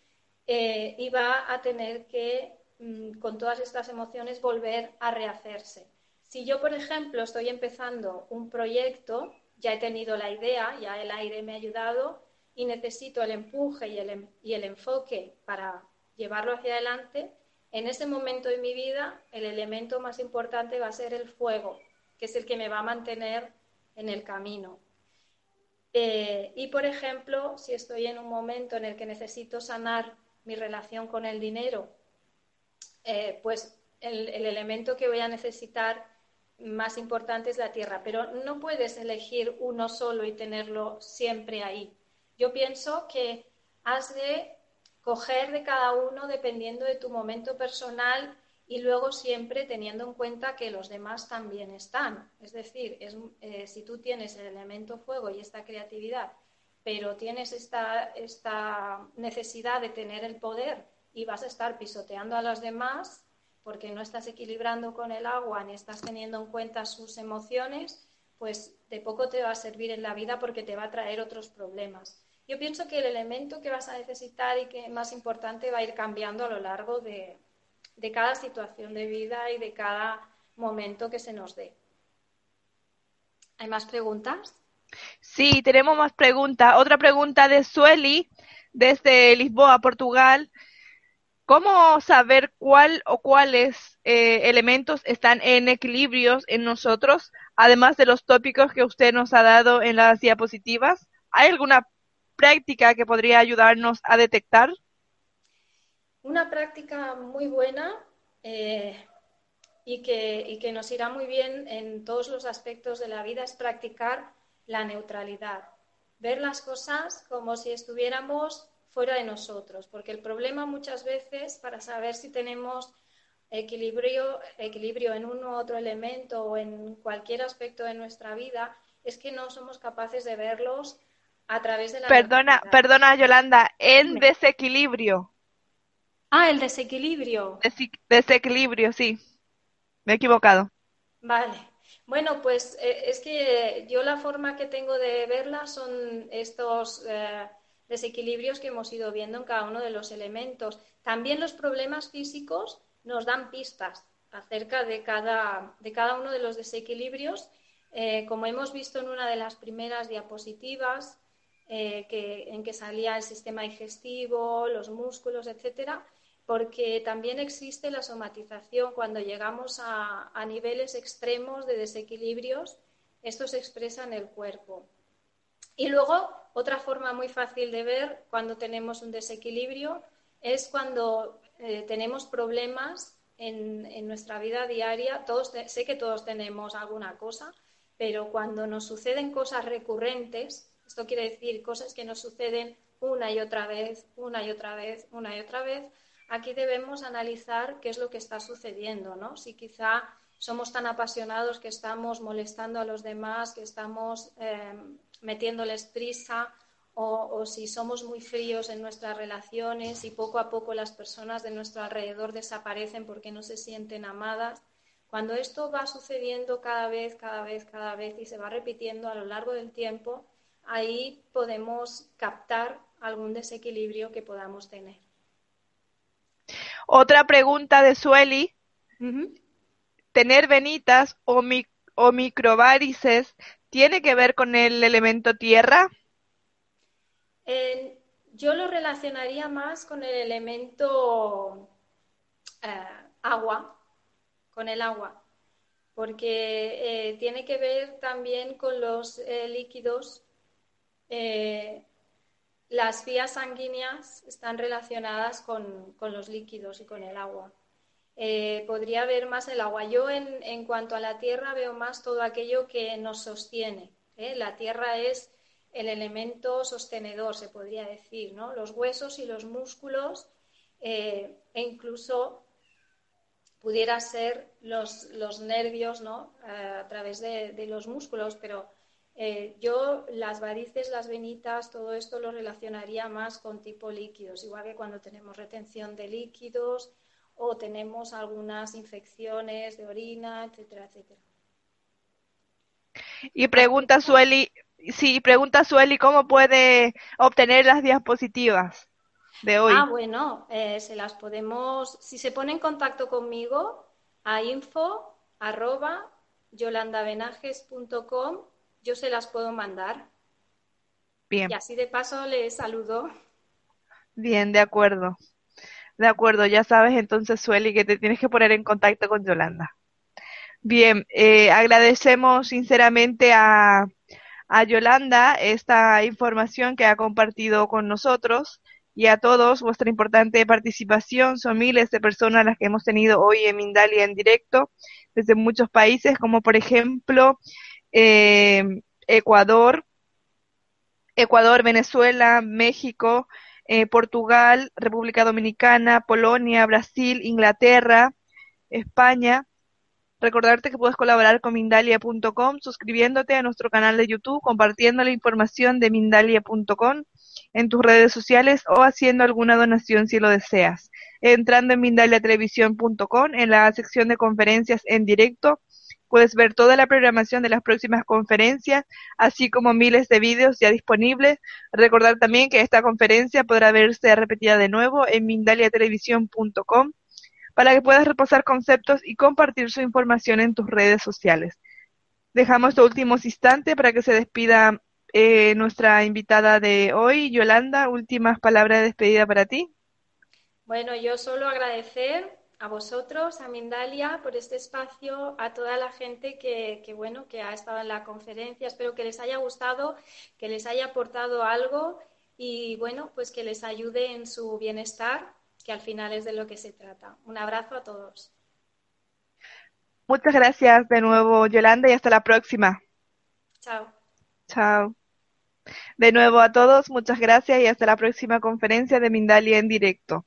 eh, y va a tener que, mm, con todas estas emociones, volver a rehacerse. Si yo, por ejemplo, estoy empezando un proyecto, ya he tenido la idea, ya el aire me ha ayudado y necesito el empuje y el, y el enfoque para llevarlo hacia adelante, en ese momento de mi vida el elemento más importante va a ser el fuego, que es el que me va a mantener en el camino. Eh, y, por ejemplo, si estoy en un momento en el que necesito sanar mi relación con el dinero, eh, pues el, elemento que voy a necesitar más importante es la tierra. Pero no puedes elegir uno solo y tenerlo siempre ahí. Yo pienso que has de coger de cada uno dependiendo de tu momento personal y luego siempre teniendo en cuenta que los demás también están. Es decir, eh, si tú tienes el elemento fuego y esta creatividad, pero tienes esta, esta necesidad de tener el poder y vas a estar pisoteando a los demás porque no estás equilibrando con el agua ni estás teniendo en cuenta sus emociones, pues de poco te va a servir en la vida porque te va a traer otros problemas. Yo pienso que el elemento que vas a necesitar y que más importante va a ir cambiando a lo largo de, cada situación de vida y de cada momento que se nos dé. ¿Hay más preguntas? Sí, tenemos más preguntas. Otra pregunta de Sueli, desde Lisboa, Portugal. ¿Cómo saber cuál o cuáles eh, elementos están en equilibrio en nosotros, además de los tópicos que usted nos ha dado en las diapositivas? ¿Hay alguna práctica que podría ayudarnos a detectar? Una práctica muy buena eh, y, que, y que nos irá muy bien en todos los aspectos de la vida es practicar la neutralidad. Ver las cosas como si estuviéramos fuera de nosotros, porque el problema muchas veces para saber si tenemos equilibrio, equilibrio en uno u otro elemento o en cualquier aspecto de nuestra vida es que no somos capaces de verlos a través de la... Perdona, perdona Yolanda, en desequilibrio. Ah, el desequilibrio. desequilibrio, sí. Me he equivocado. Vale. Bueno, pues eh, es que yo la forma que tengo de verla son estos eh, desequilibrios que hemos ido viendo en cada uno de los elementos. También los problemas físicos nos dan pistas acerca de cada, de cada uno de los desequilibrios. Eh, como hemos visto en una de las primeras diapositivas, eh, en que salía el sistema digestivo, los músculos, etcétera, porque también existe la somatización cuando llegamos a, niveles extremos de desequilibrios, esto se expresa en el cuerpo. Y luego, otra forma muy fácil de ver cuando tenemos un desequilibrio es cuando eh, tenemos problemas en, en, nuestra vida diaria. Todos sé que todos tenemos alguna cosa, pero cuando nos suceden cosas recurrentes, esto quiere decir cosas que nos suceden una y otra vez, una y otra vez, una y otra vez. Aquí debemos analizar qué es lo que está sucediendo, ¿no? Si quizá somos tan apasionados que estamos molestando a los demás, que estamos eh, metiéndoles prisa, o, o, si somos muy fríos en nuestras relaciones y poco a poco las personas de nuestro alrededor desaparecen porque no se sienten amadas. Cuando esto va sucediendo cada vez, cada vez, cada vez y se va repitiendo a lo largo del tiempo, ahí podemos captar algún desequilibrio que podamos tener. Otra pregunta de Sueli. ¿Tener venitas o, o microvarices tiene que ver con el elemento tierra? yo lo relacionaría más con el elemento eh, agua, con el agua, porque eh, tiene que ver también con los eh, líquidos eh, las vías sanguíneas están relacionadas con, los líquidos y con el agua. eh, podría ver más el agua. Yo en, en, cuanto a la tierra veo más todo aquello que nos sostiene. ¿eh? La tierra es el elemento sostenedor, se podría decir, ¿no? Los huesos y los músculos e incluso pudiera ser los, los nervios, ¿no? a través de, de, los músculos, pero yo las varices, las venitas, todo esto lo relacionaría más con tipo líquidos, igual que cuando tenemos retención de líquidos, o tenemos algunas infecciones de orina, etcétera, etcétera. Y pregunta Sueli, sí, pregunta Sueli, ¿cómo puede obtener las diapositivas de hoy? Ah, bueno, eh, se las podemos, si se pone en contacto conmigo a info arroba yolandavenajes.com, yo se las puedo mandar. Bien. Y así de paso le saludo. Bien, de acuerdo. De acuerdo, ya sabes entonces, Sueli, que te tienes que poner en contacto con Yolanda. Bien, eh, agradecemos sinceramente a, a Yolanda esta información que ha compartido con nosotros y a todos vuestra importante participación. Son miles de personas las que hemos tenido hoy en Mindalia en directo desde muchos países, como por ejemplo eh, Ecuador, Ecuador, Venezuela, México, eh, Portugal, República Dominicana, Polonia, Brasil, Inglaterra, España. Recordarte que puedes colaborar con Mindalia.com suscribiéndote a nuestro canal de YouTube, compartiendo la información de Mindalia.com en tus redes sociales o haciendo alguna donación si lo deseas. Entrando en mindaliatelevisión.com en la sección de conferencias en directo Puedes ver toda la programación de las próximas conferencias, así como miles de vídeos ya disponibles. Recordar también que esta conferencia podrá verse repetida de nuevo en mindaliatelevisión.com para que puedas repasar conceptos y compartir su información en tus redes sociales. Dejamos estos últimos instantes para que se despida eh, nuestra invitada de hoy, Yolanda. Últimas palabras de despedida para ti. Bueno, yo solo agradecer a vosotros, a Mindalia, por este espacio, a toda la gente que, que, bueno, que ha estado en la conferencia. Espero que les haya gustado, que les haya aportado algo y, bueno, pues que les ayude en su bienestar, que al final es de lo que se trata. Un abrazo a todos. Muchas gracias de nuevo, Yolanda, y hasta la próxima. Chao. Chao. De nuevo a todos, muchas gracias y hasta la próxima conferencia de Mindalia en directo.